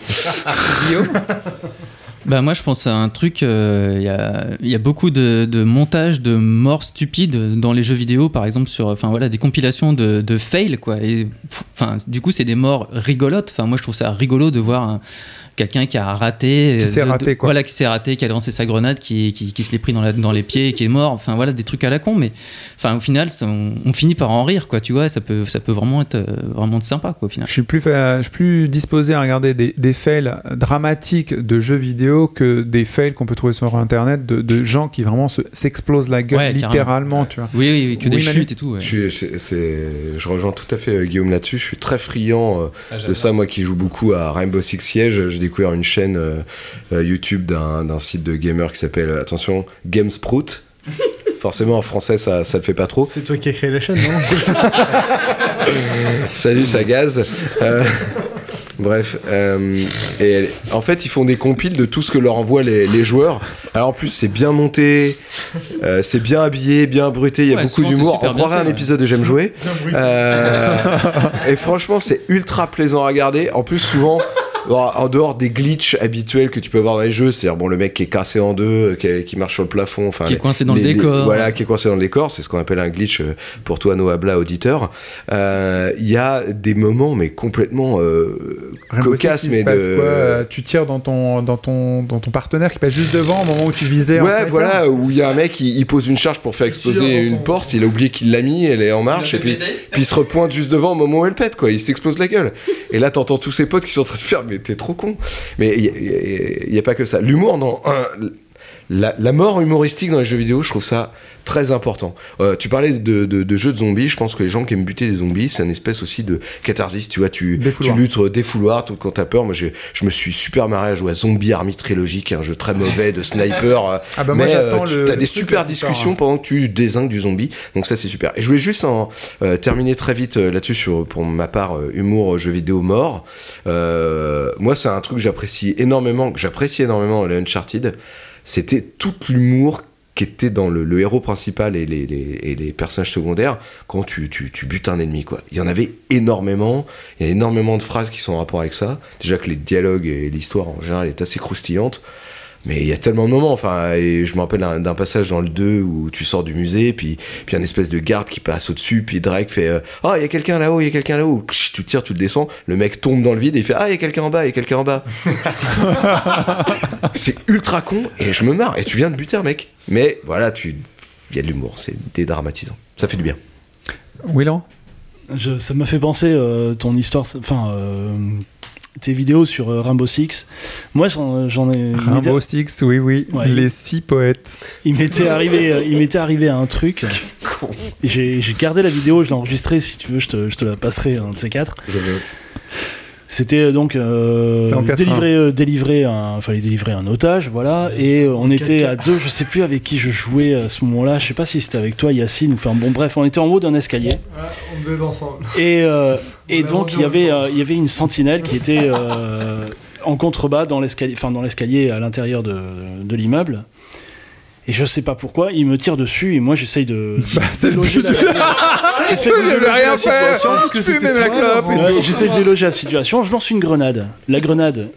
Bah moi je pense à un truc, euh, il y, a, beaucoup de, montages de morts stupides dans les jeux vidéo, par exemple sur, enfin voilà, des compilations de, de fails quoi. Et enfin du coup c'est des morts rigolotes. Enfin moi je trouve ça rigolo de voir quelqu'un qui a raté, Qui s'est raté, quoi. voilà, qui s'est raté, qui a lancé sa grenade, qui, qui, qui se l'est pris dans, la- dans les pieds, et qui est mort. Enfin voilà, des trucs à la con, mais enfin au final, ça- on, on finit par en rire, quoi. Tu vois, ça peut, ça peut vraiment être, euh, vraiment sympa, quoi, au final. Je suis plus, je suis plus disposé à regarder des, des fails dramatiques de jeux vidéo que des fails qu'on peut trouver sur internet de, de gens qui vraiment se- s'explosent la gueule Ouais, littéralement, tu vois. Oui, oui, oui, que des Manu chutes et tout. ouais. Je, rejoins tout à fait euh, Guillaume là-dessus. Je suis très friand euh, Ah, de ça. Moi qui joue beaucoup à Rainbow Six Siege, découvert une chaîne euh, euh, YouTube d'un d'un site de gamer qui s'appelle, attention, GameSprout. <laughs> Forcément en français ça, ça le fait pas trop. C'est toi qui as créé la chaîne, non <laughs> Salut, ça gaz. Euh, bref, euh, et en fait, ils font des compiles de tout ce que leur envoient les, les joueurs. Alors en plus, c'est bien monté, euh, c'est bien habillé, bien bruté, il y a Ouais, beaucoup d'humour. On croirait fait, un ouais. épisode de J'aime jouer. Euh, et franchement, c'est ultra plaisant à regarder. En plus, souvent. Bon, En dehors des glitches habituels que tu peux avoir dans les jeux, c'est-à-dire bon le mec qui est cassé en deux, qui, est- qui marche sur le plafond, enfin Qui est les- coincé dans le les- décor. voilà, qui est coincé dans le décor, c'est ce qu'on appelle un glitch euh, pour toi Noah Bla auditeur. Euh, Il y a des moments mais complètement euh, cocasses mais de quoi Euh, Tu tires dans ton, dans, ton, dans ton parteneire qui passe juste devant au moment où tu visais. Ouais, voilà, où il y a un mec, il, il pose une charge pour faire exploser une porte, il a oublié qu'il l'a mis, elle est en marche, et puis, puis il se repointe juste devant au moment où elle pète, quoi, il s'explose la gueule. Et là, t'entends tous ses potes qui sont en train de faire, mais t'es trop con. Mais il y a- pas que ça. L'humour, non. La, la mort humoristique dans les jeux vidéo, je trouve ça très important. Euh, tu parlais de, de- de jeux de zombies, je pense que les gens qui aiment buter des zombies, c'est une espèce aussi de catharsis, tu vois, tu, tu luttes euh, défouloir tout quand t'as peur. Moi, j'ai- je me suis super marré à jouer à Zombie Army Trilogy, qui est un jeu très mauvais de sniper. euh, <laughs> Ah bah moi, mais j'attends tu le- as des super discussions hein. pendant que tu désingues du zombie. Donc ça, c'est super. Et je voulais juste en euh, terminer très vite euh, là-dessus sur pour ma part euh, humour euh, jeux vidéo mort. Euh, moi, c'est un truc que j'apprécie énormément, que j'apprécie énormément dans les Uncharted. C'était tout l'humour qui était dans le, héros principal et les, les- et les personnages secondaires quand tu, tu, tu butes un ennemi quoi. Il y en avait énormément, il y a énormément de phrases qui sont en rapport avec ça. Déjà que les dialogues et l'histoire en général est assez croustillante. Mais il y a tellement de moments, enfin, et je me rappelle d'un passage dans le 2 où tu sors du musée, puis puis un espèce de garde qui passe au-dessus, puis Drake fait euh, Ah, il y a quelqu'un là-haut, il y a quelqu'un là-haut. Tu tires, tu le descends, le mec tombe dans le vide et il fait Ah, il y a quelqu'un en bas, il y a quelqu'un en bas. <laughs> c'est ultra con et je me marre. Et tu viens de buter un mec. Mais voilà, tu il y a de l'humour, c'est dédramatisant. Ça fait du bien. Willan? Ça m'a fait penser euh, ton histoire, enfin euh, tes vidéos sur euh, Rainbow Six. Moi, j'en j'en ai. Rainbow Six, oui, oui. Ouais. Les six poètes. Il m'était arrivé, euh, il m'était arrivé un truc. J'ai gardé la vidéo, je l'ai enregistrée. Si tu veux, je te, je te la passerai un de ces quatre. C'était euh, donc euh, C'est en 4-1. délivrer, euh, délivrer un, fallait délivrer un otage, voilà. Et euh, on était à deux, je sais plus avec qui je jouais à ce moment-là. Je sais pas si c'était avec toi, Yacine, ou enfin bon, bref, on était en haut d'un escalier. On devait ensemble. Et, euh, et donc il y avait, euh, il y avait une sentinelle qui était euh, en contrebas dans l'escalier, enfin dans l'escalier à l'intérieur de, de l'immeuble. Et je sais pas pourquoi, il me tire dessus et moi j'essaye de, <laughs> <laughs> de c'est but. la, la faire. situation. Je que fais c'était même la toi, clope et Laurent. tout. Ouais, J'essaye de déloger la situation, je lance une grenade. La grenade,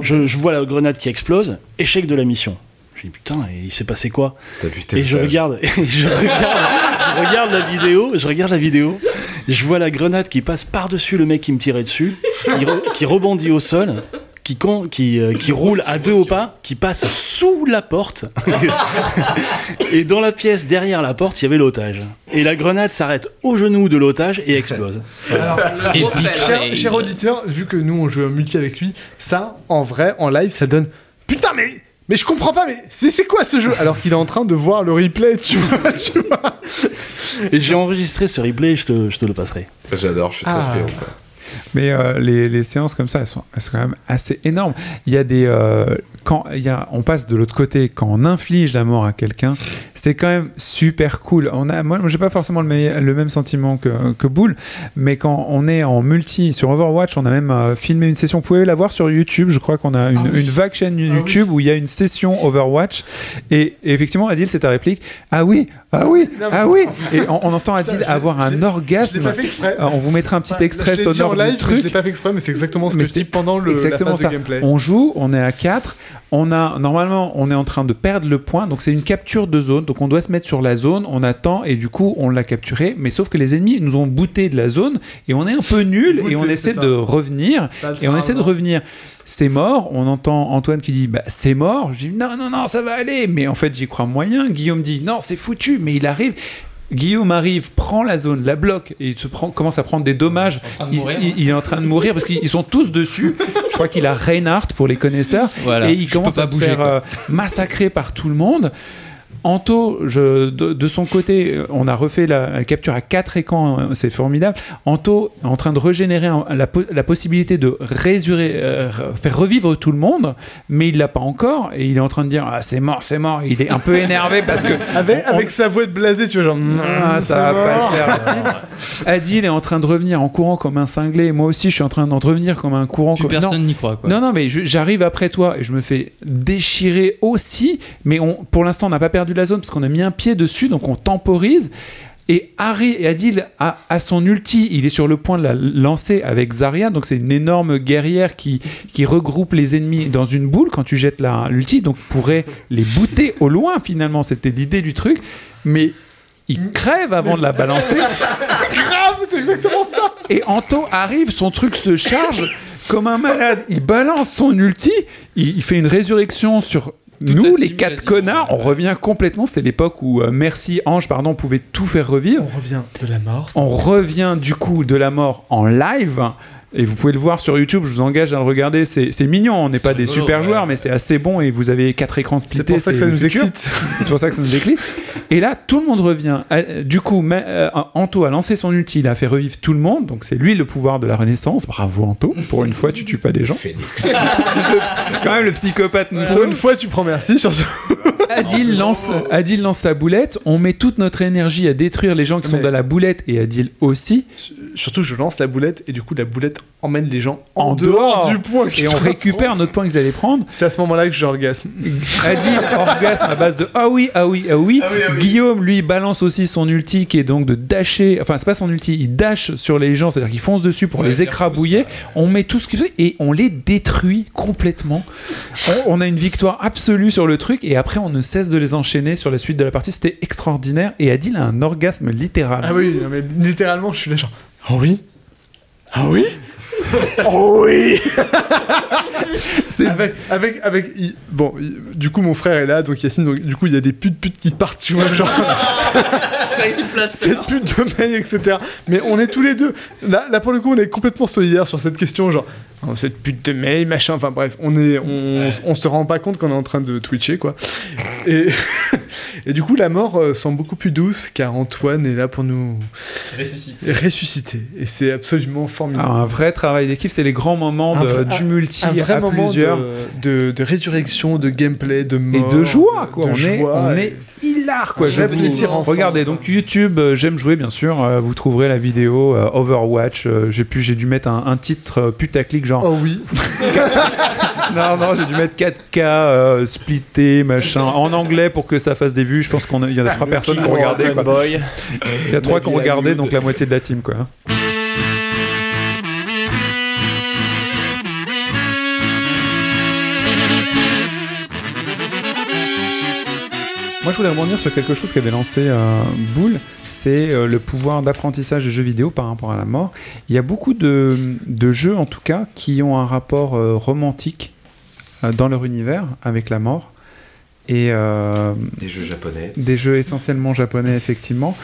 je, je vois la grenade qui explose, échec de la mission. Je dis putain, et il s'est passé quoi T'as buté Et je regarde, <laughs> et je regarde, je regarde la vidéo, je regarde la vidéo, je vois la grenade qui passe par-dessus le mec qui me tirait dessus, qui, re- qui rebondit au sol, qui, con- qui, euh, qui roule à deux au pas, qui passe sous la porte. <laughs> et dans la pièce derrière la porte, il y avait l'otage. Et la grenade s'arrête au genou de l'otage et explose. <laughs> Alors, Et cher, puis, cher- cher auditeur, vu que nous on joue en multi avec lui, ça, en vrai, en live, ça donne Putain, mais, mais je comprends pas, mais c'est c'est quoi ce jeu? Alors qu'il est en train de voir le replay, tu vois, <laughs> tu vois. Et j'ai enregistré ce replay, je te, je te le passerai. J'adore, je suis très Ah. friand de ça. Mais euh, les, les séances comme ça, elles sont, elles sont quand même assez énormes. Il y a des. euh, quand y a, on passe de l'autre côté, quand on inflige la mort à quelqu'un, c'est quand même super cool. On a, moi, j'ai pas forcément le, le même sentiment que, que Boule, mais quand on est en multi sur Overwatch, on a même euh, filmé une session. Vous pouvez la voir sur YouTube. Je crois qu'on a une, Ah oui. une vague chaîne Ah YouTube où il y a une session Overwatch. Et, et effectivement, Adil, c'est ta réplique. Ah oui, ah oui, <laughs> Non, ah oui. Et on, on entend Adil Putain, avoir un orgasme. pas fait exprès. Euh, On vous mettra un petit Enfin, extrait sonore. Je l'ai pas fait exprès, mais c'est exactement ce Mais que je dis pendant le, la Exactement phase ça. de gameplay. On joue, on est à 4, On a normalement, on est en train de perdre le point, donc c'est une capture de zone. Donc on doit se mettre sur la zone, on attend et du coup on l'a capturé. Mais sauf que les ennemis nous ont booté de la zone et on est un peu nul et on essaie de revenir et on essaie de revenir. C'est mort. On entend Antoine qui dit bah c'est mort. Je dis non non non ça va aller. Mais en fait j'y crois moyen. Guillaume dit non c'est foutu. Mais il arrive. Guillaume arrive, prend la zone, la bloque et il se prend, commence à prendre des dommages. de Il, est en train de mourir parce qu'ils ils sont tous dessus. Je crois qu'il a Reinhardt pour les connaisseurs. Voilà, et il commence à se bouger, faire euh, massacrer par tout le monde. Anto, je, de, de son côté, euh, on a refait la, la capture à quatre écrans, euh, c'est formidable. Anto est en train de régénérer la, po- la possibilité de euh, re- faire revivre tout le monde, mais il l'a pas encore et il est en train de dire ah c'est mort, c'est mort. Il est un peu énervé parce que <laughs> Avec, on- avec sa voix de blasé, tu vois, genre. ah, c'est ça va pas mort. le faire. Adil. Adil est en train de revenir en courant comme un cinglé. Moi aussi, je suis en train d'en revenir comme un courant. Plus comme... personne n'y croit, quoi. Non, non, mais j'arrive après toi et je me fais déchirer aussi. Mais on, pour l'instant, on n'a pas perdu la zone parce qu'on a mis un pied dessus, donc on temporise. Et Harry et Adil a, a son ulti, il est sur le point de la lancer avec Zarya, donc c'est une énorme guerrière qui, qui regroupe les ennemis dans une boule quand tu jettes la- l'ulti, donc pourrait les booter au loin finalement, c'était l'idée du truc, mais il crève avant de la balancer. Grave, c'est exactement ça. Et Anto arrive, son truc se charge comme un malade. Il balance son ulti, il, il fait une résurrection sur nous, les quatre connards. On revient complètement. C'était l'époque où euh, Merci Ange, pardon, on pouvait tout faire revivre. On revient de la mort. On revient du coup de la mort en live. Et vous pouvez le voir sur YouTube, je vous engage à le regarder. C'est c'est mignon, on n'est pas des super ouais. joueurs, mais c'est assez bon et vous avez quatre écrans splittés. <laughs> C'est pour ça que ça nous futur. excite. C'est pour ça que ça nous excite. Et là, tout le monde revient. Euh, Du coup, euh, Anto a lancé son ulti, il a fait revivre tout le monde. Donc c'est lui le pouvoir de la Renaissance. Bravo Anto. Pour une fois, tu tues pas des gens. Phoenix. <laughs> Quand même, le psychopathe nous Pour une fois, tu prends merci sur ce. <laughs> Adil lance, Adil lance sa boulette. On met toute notre énergie à détruire les gens qui sont Mais- dans la boulette et Adil aussi. Surtout, je lance la boulette et du coup, la boulette emmène les gens en, En dehors, dehors. du point. Et on récupère notre point qu'ils allaient prendre. prendre. C'est à ce moment-là que j'orgasme. <laughs> Adil orgasme à base de ah oui, ah oui, ah oui. Guillaume, lui, balance aussi son ulti qui est donc de dasher. Enfin, c'est pas son ulti, il dash sur les gens, c'est-à-dire qu'il fonce dessus pour Ouais, les écrabouiller. On met tout ce qu'il fait et on les détruit complètement. on, on a une victoire absolue sur le truc et après, on ne cesse de les enchaîner sur la suite de la partie. C'était extraordinaire et Adil a un orgasme littéral. Ah oui, non, mais littéralement, je suis là genre. Ah oui? Ah oui? <laughs> Oh oui <laughs> avec, avec, avec, bon, du coup mon frère est là, donc Yacine, donc du coup il y a des putes putes qui partent, tu vois, genre ça. cette pute de mail, etc. Mais on est tous les deux, là, là pour le coup on est complètement solidaires sur cette question, genre, oh, cette pute de mail, machin, enfin bref, on est, on, on se rend pas compte qu'on est en train de twitcher, quoi. Et, <laughs> et du coup la mort euh, semble beaucoup plus douce, car Antoine est là pour nous ressusciter, et c'est absolument formidable. Ah, un vrai travail d'équipe, c'est les grands moments Un de- vrai- du multi un vrai à moment plusieurs. de, de, de résurrection, de gameplay, de et mort, de joie quoi. De on est joie, on et- est hilar quoi. je vous- ensemble, regardez donc YouTube euh, j'aime jouer bien sûr. Euh, vous trouverez la vidéo euh, Overwatch. Euh, j'ai pu j'ai dû mettre un, un titre putaclic genre Oh oui. <laughs> <laughs> <laughs> non non j'ai dû mettre 4K euh, splitté machin en anglais pour que ça fasse des vues. Je pense qu'il y en a trois personnes qui ont regardé il y a trois qui ont regardé donc la moitié de la team quoi. Moi, je voulais rebondir sur quelque chose qu'avait lancé euh, Boule, c'est euh, le pouvoir d'apprentissage des jeux vidéo par rapport à la mort. Il y a beaucoup de, de jeux, en tout cas, qui ont un rapport euh, romantique dans leur univers avec la mort. Et euh, Des jeux japonais. des jeux essentiellement japonais, effectivement,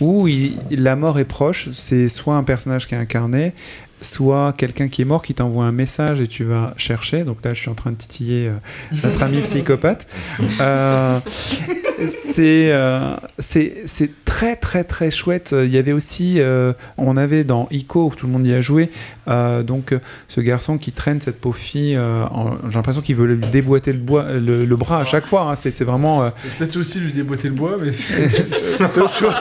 où il- la mort est proche. C'est soit un personnage qui est incarné, soit quelqu'un qui est mort qui t'envoie un message et tu vas chercher. Donc là, je suis en train de titiller euh, notre ami psychopathe. <laughs> Euh, c'est euh, c'est c'est très très très chouette. Il y avait aussi, euh, on avait dans Ico, où tout le monde y a joué, euh, donc ce garçon qui traîne cette pauvre fille. euh, en- J'ai l'impression qu'il veut lui déboîter le, bois, le, le bras à chaque fois. hein. C'est c'est vraiment. euh, Peut-être aussi lui déboîter le bois, mais c'est <laughs> c'est autre chose.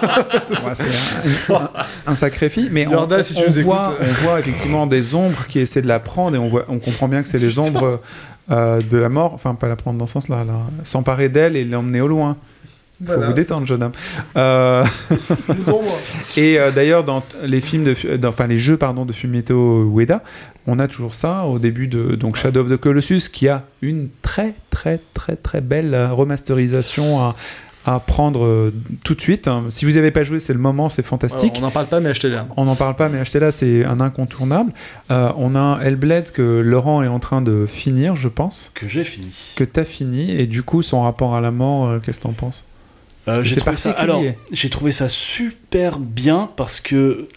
Ouais, c'est un, un- un sacrifice, mais on, Lorda, si tu on nous voit, écoutes. on voit effectivement des ombres qui essaient de la prendre et on, voit, on comprend bien que c'est les ombres euh, de la mort, enfin pas la prendre dans ce sens-là, là, s'emparer d'elle et l'emmener au loin. Faut Voilà. vous détendre, jeune homme. Euh, <laughs> et euh, d'ailleurs, dans les films de, dans- enfin les jeux pardon de Fumito Ueda, on a toujours ça au début de donc Shadow of the Colossus, qui a une très très très très belle remasterisation à, à prendre euh, tout de suite. hein. Si vous n'avez pas joué, c'est le moment, c'est fantastique. Alors, on n'en parle pas, mais achetez-la. On n'en parle pas, mais achetez-la, c'est un incontournable. Euh, on a un Hellblade que Laurent est en train de finir, je pense. Que j'ai fini. Que tu as fini, et du coup, son rapport à la mort, euh, qu'est-ce que t'en penses? Euh, j'ai trouvé ça, particulier. alors, j'ai trouvé ça super bien parce que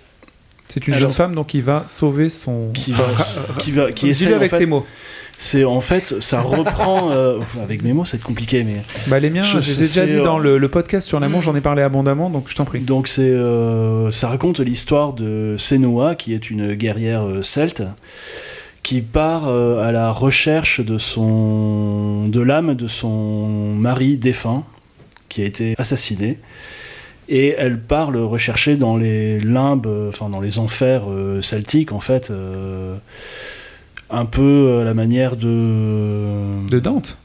C'est une Alors- jeune femme donc qui va sauver son. qui va, qui va, qui essaie, en avec fait- tes mots. C'est en fait, ça reprend euh, <laughs> avec mes mots, c'est compliqué, mais Bah les miens, Je- je les ai déjà dit euh, dans le, le podcast sur l'amour, j'en ai parlé abondamment, donc je t'en prie. Donc c'est, euh, ça raconte l'histoire de Senua, qui est une guerrière celte, qui part à la recherche de son, de l'âme de son mari défunt, qui a été assassiné, et elle part le rechercher dans les limbes, enfin dans les enfers celtiques en fait, un peu à la manière de De Dante,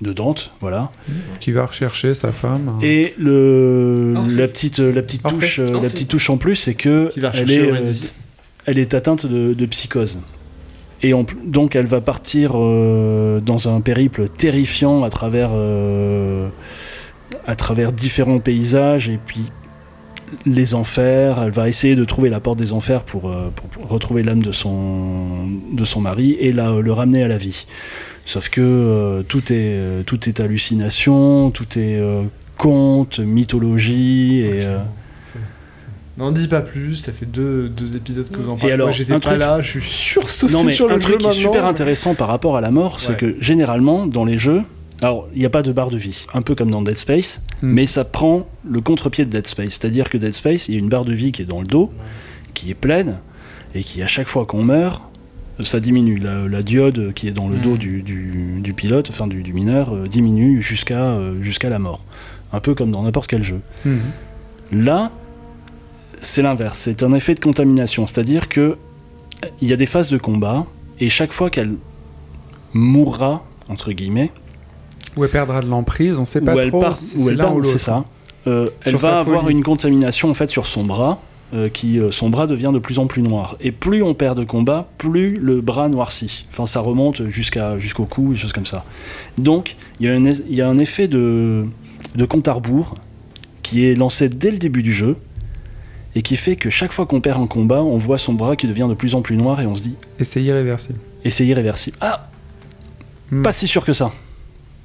de Dante, voilà. qui va rechercher sa femme. hein. Et le, Orphée. la petite, la petite Orphée. touche, euh, la petite touche en plus, c'est que elle est, euh, elle est atteinte de, de psychose. Et en donc elle va partir euh, dans un périple terrifiant à travers, euh, à travers différents paysages et puis les enfers. Elle va essayer de trouver la porte des enfers pour, euh, pour- retrouver l'âme de son, de son mari et la- le ramener à la vie. Sauf que euh, tout, est, euh, tout est hallucination, tout est euh, conte, mythologie et... N'en dis pas plus, ça fait deux, deux épisodes que vous en Et parlez. alors, Moi, j'étais pas truc- là, je suis sursaucé Non mais sur le un truc qui est super intéressant par rapport à la mort, c'est que généralement dans les jeux, alors il n'y a pas de barre de vie, un peu comme dans Dead Space, Hmm. mais ça prend le contre-pied de Dead Space, c'est-à-dire que Dead Space, il y a une barre de vie qui est dans le dos, qui est pleine, et qui à chaque fois qu'on meurt, ça diminue. La, la diode qui est dans le Hmm. dos du, du- du pilote, enfin du, du mineur, euh, diminue jusqu'à euh, jusqu'à la mort. Un peu comme dans n'importe quel jeu. Mhm. Là, c'est l'inverse. C'est un effet de contamination. C'est-à-dire que il y a des phases de combat et chaque fois qu'elle mourra entre guillemets, Où elle perdra de l'emprise, on sait pas où elle trop. part, si où c'est elle part, ou c'est ça. euh, elle va avoir une contamination en fait sur son bras, euh, qui euh, son bras devient de plus en plus noir. Et plus on perd de combat, plus le bras noircit. Enfin, ça remonte jusqu'à jusqu'au cou, des choses comme ça. Donc, il y y a un effet de de compte à rebours qui est lancé dès le début du jeu et qui fait que chaque fois qu'on perd un combat, on voit son bras qui devient de plus en plus noir et on se dit Et c'est irréversible. et c'est irréversible. Ah, Hmm. pas si sûr que ça.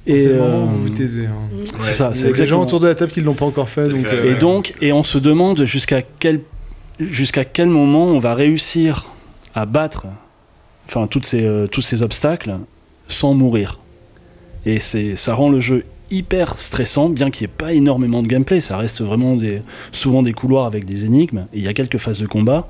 C'est Et le moment euh, où vous vous taisez. hein. c'est ça, Il y c'est a des gens exactement. autour de la table qui ne l'ont pas encore fait. Donc, clair. euh, Et donc, et on se demande jusqu'à quel, jusqu'à quel moment on va réussir à battre, enfin toutes ces, euh, tous ces obstacles sans mourir. Et c'est, ça rend le jeu hyper stressant, bien qu'il n'y ait pas énormément de gameplay. Ça reste vraiment des, souvent des couloirs avec des énigmes. Et il y a quelques phases de combat.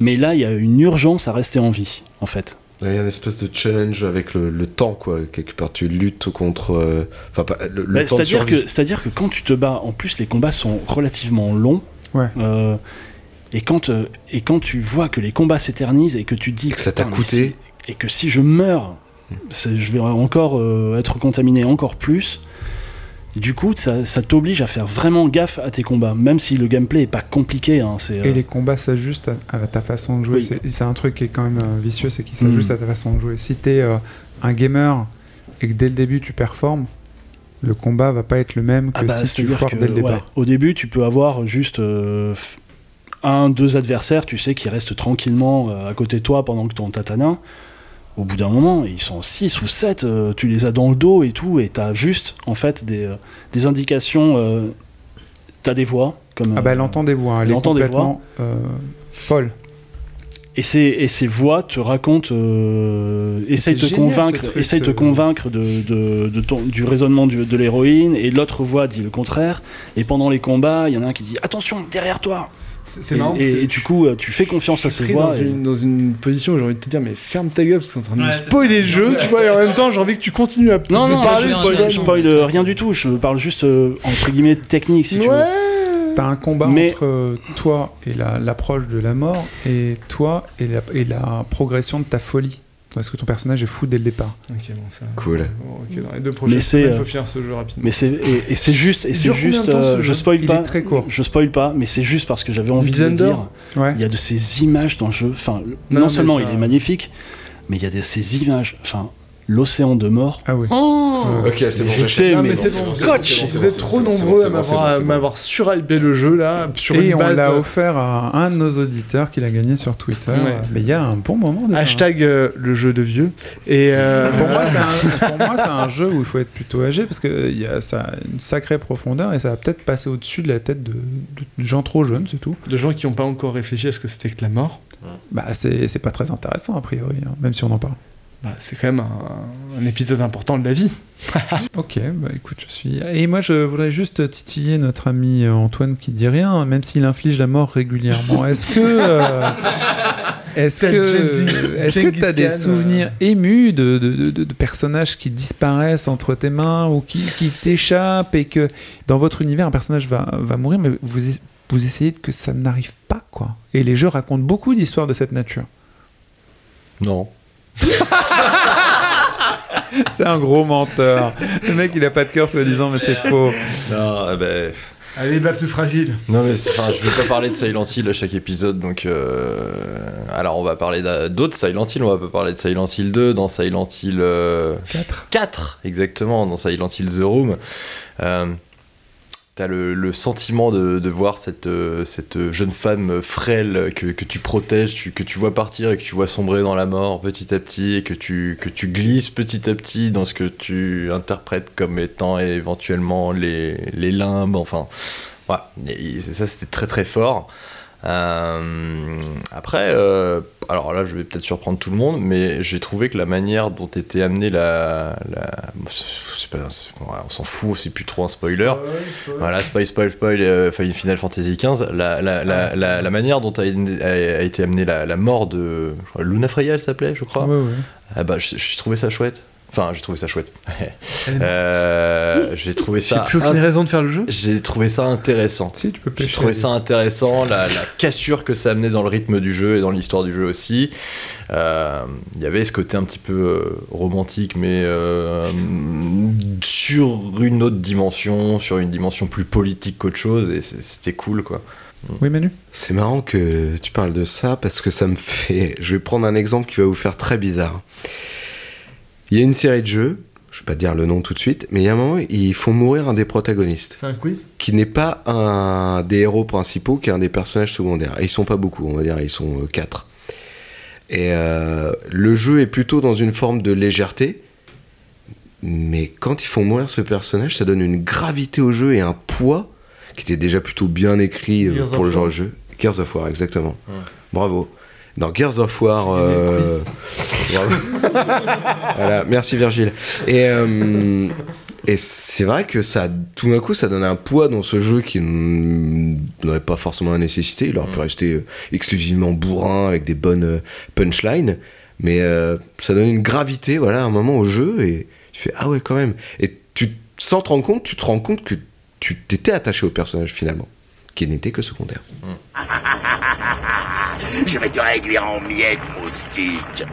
Mais là, il y a une urgence à rester en vie, en fait. Il y a une espèce de challenge avec le, le temps, quoi. Quelque part, tu luttes contre. euh, Enfin, le, le Bah, temps c'est-à-dire que, c'est-à-dire que quand tu te bats, en plus les combats sont relativement longs. Ouais. euh, et quand euh, et quand tu vois que les combats s'éternisent et que tu te dis Et que ça t'a coûté. si- et que si je meurs, je vais encore euh, être contaminé encore plus. Du coup, ça, ça t'oblige à faire vraiment gaffe à tes combats, même si le gameplay est pas compliqué. hein, c'est, Et euh, les combats s'ajustent à, ta façon de jouer. Oui. C'est- C'est un truc qui est quand même euh, vicieux, c'est qu'ils s'ajustent Mm. à ta façon de jouer. Si t'es euh, un gamer et que dès le début tu performes, le combat va pas être le même que Ah bah, si tu foires dès le départ. ouais, au début, tu peux avoir juste euh, un, deux adversaires, tu sais, qui restent tranquillement à côté de toi pendant que ton tatana. Au bout d'un moment, ils sont 6 ou 7, tu les as dans le dos et tout, et t'as juste, en fait, des, euh, des indications. euh, t'as des voix. Comme, Ah bah elle euh, entend des voix, hein, elle elle est entend des euh, folle. Et ces, et ces voix te racontent, euh, essayent de te génial, convaincre, truc, ce- te convaincre de, de- de ton- du raisonnement du- de l'héroïne, et l'autre voix dit le contraire. Et pendant les combats, il y en a un qui dit attention derrière toi. C'est Et, marrant. et- du coup, euh, tu fais confiance à pris voix. dans, et- une, dans une position où j'ai envie de te dire, mais ferme ta gueule, parce que c'est en train de Ouais, spoiler le jeu, tu vois, et en même temps, j'ai envie que tu continues à Non, non, parler, je spoil, je spoil rien du tout. Je parle juste euh, entre guillemets technique, si tu veux. Ouais. T'as un combat Mais- entre euh, toi et la- l'approche de la mort et toi et la, et la progression de ta folie. Est-ce que ton personnage est fou dès le départ Ok, bon, ça. Cool. Bon, ok, dans les deux prochaines Mais c'est, semaines, il euh, faut finir ce jeu rapidement. Mais c'est et, et c'est juste et c'est juste de temps, ce euh, je spoil Il pas est très court. je spoil pas mais c'est juste parce que j'avais envie de le dire Ouais. il y a de ces images dans le jeu enfin Non, non, seulement ça- il est magnifique mais il y a de ces images enfin l'océan de mort Ah oui. Ok, c'est bon, J'étais, j'achète. Non, mais c'est bon, Vous êtes bon, trop nombreux bon, à m'avoir surhypé le jeu là sur Et une on l'a offert à un de nos auditeurs qui l'a gagné sur Twitter. Ouais. Mais il y a un bon moment. déjà. Hashtag euh, le jeu de vieux. Et euh, <laughs> Pour moi, c'est un, jeu où il faut être plutôt âgé parce qu'il y a ça a une sacrée profondeur et ça va peut-être passer au-dessus de la tête de, de gens trop jeunes, c'est tout. de gens qui n'ont pas encore réfléchi à ce que c'était que la mort, Bah, c'est c'est pas très intéressant a priori, hein, même si on en parle. Bah, c'est quand même un, un épisode important de la vie. <laughs> Ok, bah écoute, je suis. Et moi, je voudrais juste titiller notre ami euh, Antoine qui dit rien, même s'il inflige la mort régulièrement. Est-ce que. euh, Est-ce que est-ce que tu as des Khan, souvenirs émus de, de, de- de- de personnages qui disparaissent entre tes mains ou qui, qui t'échappent et que dans votre univers un personnage va, va mourir mais vous, vous essayez que ça n'arrive pas quoi Et les jeux racontent beaucoup d'histoires de cette nature. Non. <laughs> C'est un gros menteur. Le mec il a pas de cœur soi-disant mais c'est faux. Non, eh ben, Allez, Bab tout fragile. Non mais enfin, je vais pas parler de Silent Hill à chaque épisode, donc euh, alors on va parler d'a- d'autres Silent Hill, on va pas parler de Silent Hill 2, dans Silent Hill euh, 4. 4 exactement, dans Silent Hill The Room. Euh, T'as le, le sentiment de, voir cette, euh, cette jeune femme frêle que, tu protèges, que tu vois partir et que tu vois sombrer dans la mort petit à petit et que tu, glisses petit à petit dans ce que tu interprètes comme étant éventuellement les, limbes, enfin. Voilà, ça c'était très très fort. Euh, après, euh, alors là je vais peut-être surprendre tout le monde, mais j'ai trouvé que la manière dont était amenée la. pas, on s'en fout, c'est plus trop un spoiler. Voilà, spoil, spoil, spoil, euh, Final Fantasy XV, la, la, la, manière dont a, été amenée la, mort de. je Luna Freya, elle s'appelait, je crois. Ouais, ouais. Ah bah, j'ai trouvé ça chouette. Enfin, j'ai trouvé ça chouette. <laughs> Euh, j'ai trouvé J'ai ça. plus aucune int- raison de faire le jeu. J'ai trouvé ça intéressant. Si tu peux J'ai trouvé ça intéressant, la, la cassure que ça amenait dans le rythme du jeu et dans l'histoire du jeu aussi. Euh, Il y avait ce côté un petit peu euh, romantique, mais euh, sur une autre dimension, sur une dimension plus politique qu'autre chose, et c'était cool quoi. Oui Manu? C'est marrant que tu parles de ça parce que ça me fait. Je vais prendre un exemple qui va vous faire très bizarre. Il y a une série de jeux, je vais pas dire le nom tout de suite, mais il y a un moment, ils font mourir un des protagonistes, C'est un quiz? Qui n'est pas un des héros principaux, qui est un des personnages secondaires. Et ils sont pas beaucoup, on va dire, ils sont euh, quatre. Et euh, le jeu est plutôt dans une forme de légèreté, mais quand ils font mourir ce personnage, ça donne une gravité au jeu et un poids qui était déjà plutôt bien écrit euh, Gears pour le genre de jeu. Gears of War, exactement. Bravo. Dans Gears of War. euh, bravo. <laughs> voilà, merci Virgile. Et, euh, et c'est vrai que ça, tout d'un coup, ça donne un poids dans ce jeu qui n'aurait pas forcément la nécessité. Il aurait pu rester euh, exclusivement bourrin avec des bonnes punchlines. Mais euh, ça donne une gravité, voilà, à un moment au jeu. Et tu fais, ah ouais, quand même. Et tu, sans te rendre compte, tu te rends compte que tu t'étais attaché au personnage finalement, qui n'était que secondaire. <laughs> Je vais te réduire en miettes, moustique.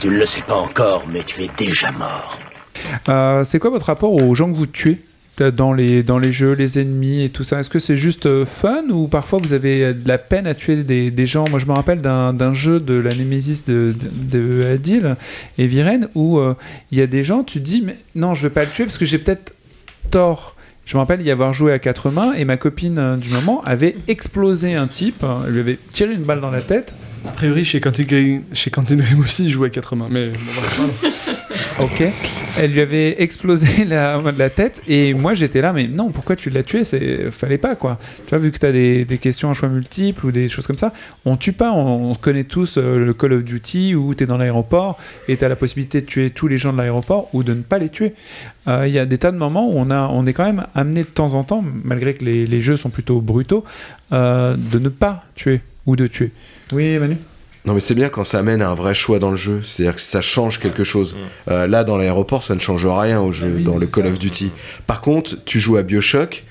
Tu ne le sais pas encore, mais tu es déjà mort. Euh, c'est quoi votre rapport aux gens que vous tuez euh, dans les, dans les jeux, les ennemis et tout ça? Est-ce que c'est juste euh, fun ou parfois vous avez de la peine à tuer des, des gens? Moi je me rappelle d'un d'un jeu de la Némésis de, de, de Adil et Viren où euh, il y a des gens, tu te dis mais non je vais pas le tuer parce que j'ai peut-être tort. Je me rappelle y avoir joué à quatre mains et ma copine euh, du moment avait explosé un type, euh, elle lui avait tiré une balle dans la tête A priori, chez Quentin chez Quentin Dream aussi, il jouait à 4 mains. Mais. <laughs> Ok. Elle lui avait explosé <laughs> la, la tête et moi j'étais là, mais non, pourquoi tu l'as tué? C'est fallait pas quoi. Tu vois, vu que tu as des, des questions à choix multiples ou des choses comme ça, on tue pas. On, on connaît tous euh, le Call of Duty où tu es dans l'aéroport et tu as la possibilité de tuer tous les gens de l'aéroport ou de ne pas les tuer. Euh, Il y a des tas de moments où on, a, on est quand même amené de temps en temps, malgré que les, les jeux sont plutôt brutaux, euh, de ne pas tuer ou de tuer. Oui, Manu Non mais c'est bien quand ça amène à un vrai choix dans le jeu, c'est-à-dire que ça change quelque chose. Euh, là dans l'aéroport ça ne change rien au jeu, dans le Call of Duty. Par contre tu joues à Bioshock,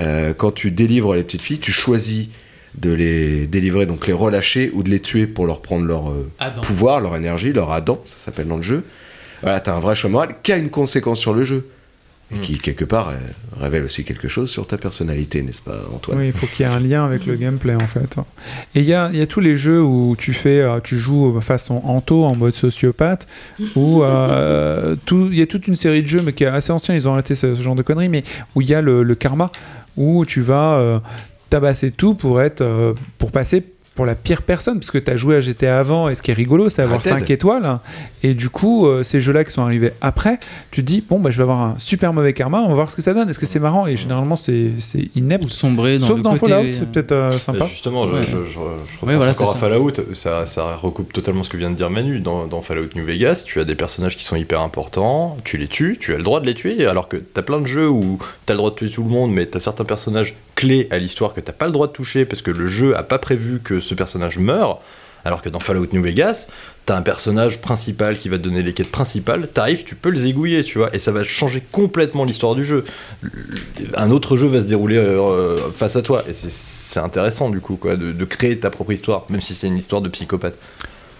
euh, quand tu délivres les petites filles, tu choisis de les délivrer, donc les relâcher ou de les tuer pour leur prendre leur euh, pouvoir, leur énergie, leur Adam, ça s'appelle dans le jeu. Voilà, t'as un vrai choix moral qui a une conséquence sur le jeu. Et qui, quelque part, euh, révèle aussi quelque chose sur ta personnalité, n'est-ce pas, Antoine? Oui, il faut qu'il y ait un lien avec le gameplay en fait. Et il y a, il y a tous les jeux où tu fais, euh, tu joues façon Anto en mode sociopathe, où euh, <laughs> tout- il y a toute une série de jeux, mais qui est assez ancien, ils ont arrêté ce, ce genre de conneries, mais où il y a le, le karma, où tu vas euh, tabasser tout pour être, euh, pour passer pour la pire personne, parce que tu as joué à GTA avant, et ce qui est rigolo, c'est avoir Red Dead. 5 étoiles. hein. Et du coup, euh, ces jeux-là qui sont arrivés après, tu te dis, bon, bah, je vais avoir un super mauvais karma, on va voir ce que ça donne. Est-ce que c'est marrant? Et généralement, c'est c'est inepte. sombrer dans Sauf le dans côté, Fallout, c'est peut-être euh, sympa. Et justement, je, Ouais. je, je, je repense Ouais, voilà, encore c'est à ça. Fallout, ça, ça recoupe totalement ce que vient de dire Manu. Dans, dans Fallout New Vegas, tu as des personnages qui sont hyper importants, tu les tues, tu as le droit de les tuer, alors que t'as plein de jeux où t'as le droit de tuer tout le monde, mais t'as certains personnages à l'histoire que t'as pas le droit de toucher parce que le jeu a pas prévu que ce personnage meure. Alors que dans Fallout New Vegas, t'as un personnage principal qui va te donner les quêtes principales, t'arrives, tu peux les aiguiller, tu vois, et ça va changer complètement l'histoire du jeu. Un autre jeu va se dérouler euh, face à toi, et c'est- intéressant du coup, quoi, de créer ta propre histoire, même si c'est une histoire de psychopathe.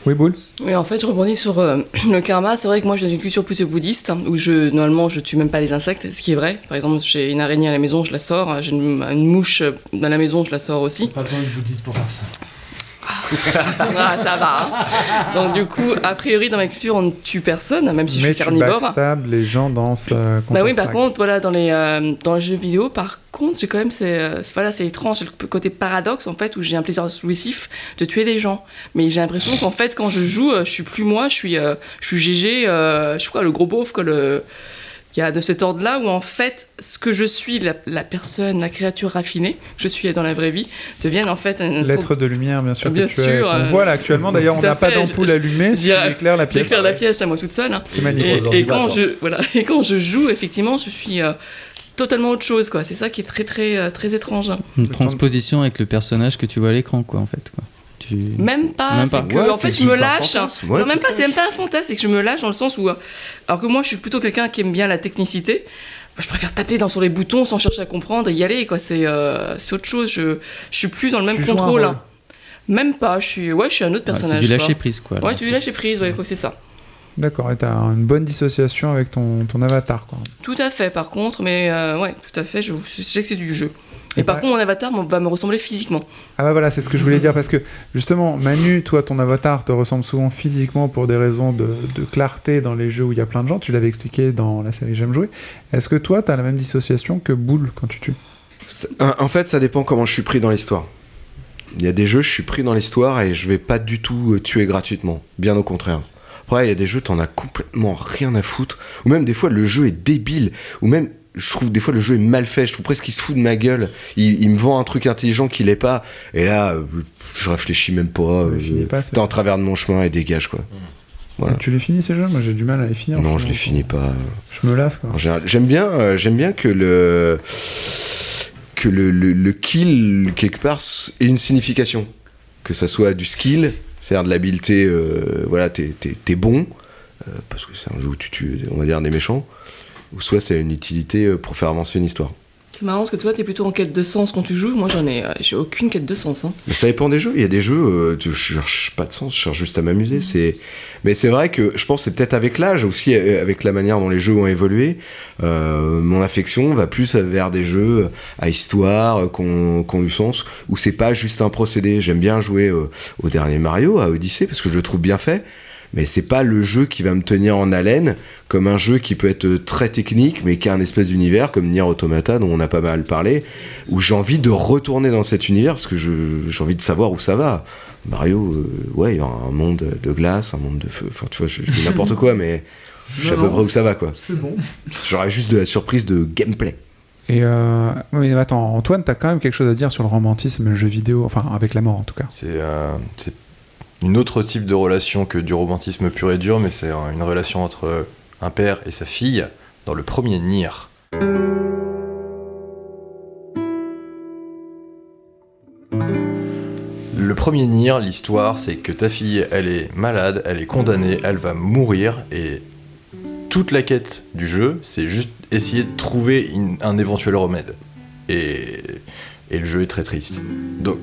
Oui, Boule Oui, en fait, je rebondis sur euh, <clears throat> le karma. C'est vrai que moi, je viens d'une culture plus bouddhiste, hein, où je, normalement, je tue même pas les insectes, ce qui est vrai. Par exemple, j'ai une araignée à la maison, je la sors. J'ai une, une mouche dans la maison, je la sors aussi. Pas besoin de bouddhiste pour faire ça. Ah, ça va. hein. Donc, du coup, a priori, dans ma culture, on ne tue personne, même si je Mais suis carnivore. backstab les gens dans ce Bah oui, par contre, voilà, dans les, euh, dans les jeux vidéo, par contre, j'ai quand même, c'est, euh, c'est- voilà, c'est étrange, c'est le côté paradoxe, en fait, où j'ai un plaisir jouissif de tuer des gens. Mais j'ai l'impression qu'en fait, quand je joue, euh, je suis plus moi, je suis, euh, je suis GG, euh, je suis quoi, le gros beauf, que le... Il y a de cet ordre-là où en fait, ce que je suis, la, la personne, la créature raffinée, je suis dans la vraie vie, deviennent en fait un L'être de lumière, bien sûr. Bien que tu sûr, euh, voit là actuellement. D'ailleurs, on n'a pas d'ampoule allumée, je- ça éclaire la pièce. J'éclaire la pièce à moi toute seule. hein. C'est magnifique. Et, et quand je, voilà, <laughs> et quand je joue, effectivement, je suis euh, totalement autre chose. quoi. C'est ça qui est très, très, euh, très étrange. Une transposition avec le personnage que tu vois à l'écran, quoi, en fait. Quoi. Tu... Même pas, Même c'est pas. que Ouais, en fait je me lâche. non même pas, c'est même pas un fantasme, c'est que je me lâche dans le sens où, alors que moi je suis plutôt quelqu'un qui aime bien la technicité. Je préfère taper dans sur les boutons sans chercher à comprendre et y aller quoi. C'est euh, c'est autre chose. Je je suis plus dans le même Tu joues un contrôle. rôle. hein. Même pas. Je suis ouais, je suis un autre Ouais, c'est personnage. du lâcher prise, quoi, alors, Ouais, c'est du lâcher prise. Ouais, quoi, c'est ça. D'accord, et t'as une bonne dissociation avec ton, ton avatar, quoi. Tout à fait. Par contre, mais euh, ouais, tout à fait. Je, je sais que c'est du jeu. Et, par bah- contre, mon avatar va me ressembler physiquement. Ah bah voilà, c'est ce que je voulais dire parce que justement, Manu, toi, ton avatar te ressemble souvent physiquement pour des raisons de, de clarté dans les jeux où il y a plein de gens. Tu l'avais expliqué dans la série J'aime jouer. Est-ce que toi, t'as la même dissociation que Boule quand tu tues? En en fait, ça dépend comment je suis pris dans l'histoire. Il y a des jeux, je suis pris dans l'histoire et je vais pas du tout euh, tuer gratuitement. Bien au contraire. Après, il y a des jeux, t'en as complètement rien à foutre. Ou même des fois, le jeu est débile. Ou même, je trouve des fois le jeu est mal fait. Je trouve presque qu'il se fout de ma gueule. Il, il me vend un truc intelligent qu'il est pas. Et là, euh, je réfléchis même pas. euh, T'es en travers de mon chemin et dégage, quoi. Voilà. Tu les finis ces jeux? Moi, j'ai du mal à les finir. Non, je les franchement. finis pas. Je me lasse, quoi. J'aime bien, euh, j'aime bien que le que le, le, le kill quelque part ait une signification, que ça soit du skill, c'est-à-dire de l'habileté, euh, voilà, t'es bon euh, parce que c'est un jeu où tu tues, on va dire des méchants, ou soit c'est une utilité euh, pour faire avancer une histoire. C'est marrant parce que toi, t'es plutôt en quête de sens quand tu joues. Moi, j'en ai, euh, j'ai aucune quête de sens. Hein. Mais ça dépend des jeux. Il y a des jeux, euh, tu- je cherche pas de sens, je cherche juste à m'amuser. C'est, mais c'est vrai que je pense que c'est peut-être avec l'âge aussi, euh, avec la manière dont les jeux ont évolué. euh, mon affection va plus vers des jeux à histoire, euh, qu'on qu'on du sens, où c'est pas juste un procédé. J'aime bien jouer euh, au dernier Mario, à Odyssey, parce que je le trouve bien fait. Mais c'est pas le jeu qui va me tenir en haleine, comme un jeu qui peut être euh, très technique, mais qui a un espèce d'univers comme Nier Automata, dont on a pas mal parlé, où j'ai envie de retourner dans cet univers parce que j'ai envie de savoir où ça va. Mario, euh, ouais, il y aura un monde de glace, un monde de feu, enfin tu vois, je, je dis n'importe quoi, mais <laughs> je sais à peu près où ça va, quoi. C'est bon. J'aurais juste de la surprise de gameplay. Et euh... mais attends, Antoine, t'as quand même quelque chose à dire sur le romantisme, le jeu vidéo, enfin avec la mort en tout cas? C'est euh, c'est une autre type de relation que du romantisme pur et dur, mais c'est une relation entre un père et sa fille dans le premier Nier. Le premier Nier, l'histoire, c'est que ta fille, elle est malade, elle est condamnée, elle va mourir, et toute la quête du jeu, c'est juste essayer de trouver un éventuel remède. Et, et le jeu est très triste. Donc,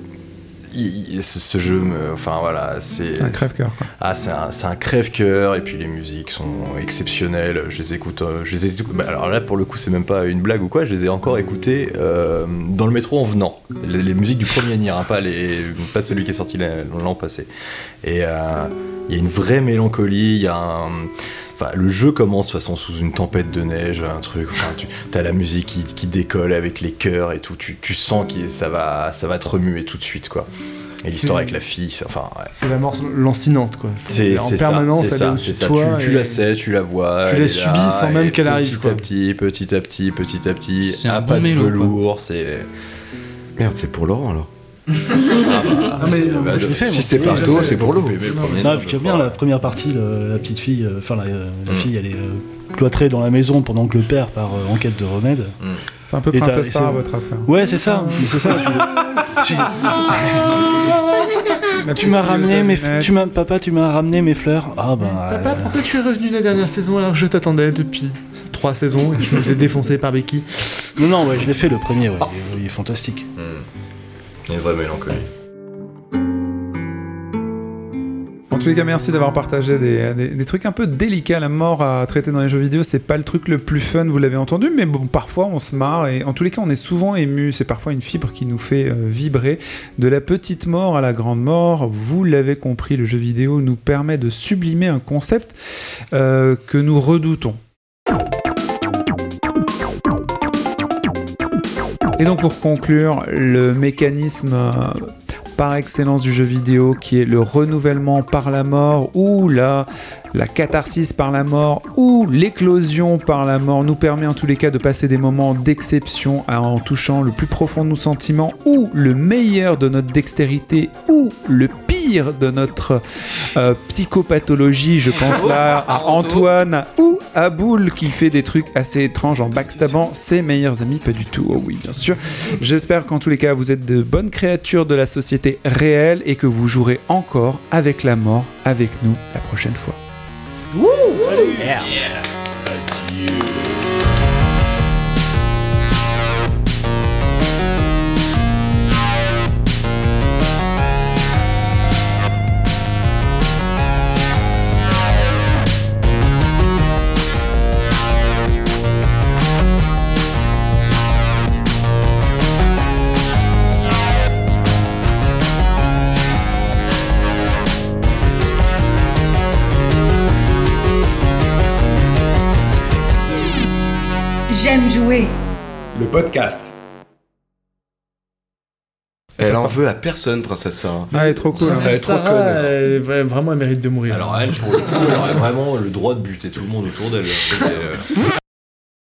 il- il- ce, ce jeu, me- enfin voilà, c'est Un crève-cœur. Ah, c'est un, crève-cœur et puis les musiques sont exceptionnelles. Je les écoute, euh, je les écoute- bah, alors là pour le coup c'est même pas une blague ou quoi. Je les ai encore écoutées euh, dans le métro en venant. Les, les musiques du premier Nier, hein, pas les, pas celui qui est sorti l'an passé. Et euh, il y a une vraie mélancolie. Il y a un, enfin, le jeu commence de toute façon sous une tempête de neige, un truc. Enfin, tu as la musique qui, qui décolle avec les chœurs et tout. Tu, tu sens que ça va, ça va te remuer tout de suite quoi. Et l'histoire C'est- avec la fille, c'est- enfin ouais. C'est la mort lancinante, quoi. C'est en c'est permanence, ça, ça, ça. toi. Tu, la sais, tu la vois. Tu la subis là, sans même qu'elle arrive, Petit quoi. à petit, petit à petit, petit à petit. Un un bon pas de velours, c'est. Merde, c'est pour Laurent alors. Ah, mais- Bah, je l'ai fait, si c'était l'ai Parto, fait. c'est pour l'eau. Mais le premier Non, puis bien la première partie, le- la petite fille, euh, enfin la, la Mm. fille, elle est euh, cloîtrée dans la maison pendant que le père part euh, en quête de remède. C'est un peu Et Princesse Sarah, votre affaire. Ouais, c'est ça, mais c'est ça. Tu, <laughs> m'as ramené mes, tu m'as, papa, tu m'as ramené mes fleurs. Ah ben. Papa, euh, pourquoi tu es revenu la dernière saison alors que je t'attendais depuis trois saisons et je me faisais défoncer par Becky? Non, non, ouais, je l'ai fait le premier. Ouais, il, est, il est fantastique. Hmm. Une vraie mélancolie. En tous les cas, merci d'avoir partagé des, des- des trucs un peu délicats. La mort à traiter dans les jeux vidéo, c'est pas le truc le plus fun, vous l'avez entendu, mais bon, parfois on se marre et en tous les cas, on est souvent ému. C'est parfois une fibre qui nous fait euh, vibrer. De la petite mort à la grande mort, vous l'avez compris, le jeu vidéo nous permet de sublimer un concept euh, que nous redoutons. Et donc pour conclure, le mécanisme euh, par excellence du jeu vidéo qui est le renouvellement par la mort ou la, la catharsis par la mort ou l'éclosion par la mort nous permet en tous les cas de passer des moments d'exception en touchant le plus profond de nos sentiments ou le meilleur de notre dextérité ou le pire de notre euh, psychopathologie. Je pense là <laughs> à Antoine ou à Boule qui fait des trucs assez étranges en backstabant ses meilleurs amis. Pas du tout, oh oui, bien sûr. J'espère qu'en tous les cas, vous êtes de bonnes créatures de la société réelle et que vous jouerez encore avec la mort avec nous la prochaine fois. J'aime Le podcast. Elle en veut à personne, Princesse Sarah. Ah, elle est trop cool. Elle est trop Sarah, conne. elle- ouais, vraiment, elle mérite de mourir. Alors elle, pour le coup, elle aurait vraiment le droit de buter tout le monde autour d'elle. <laughs>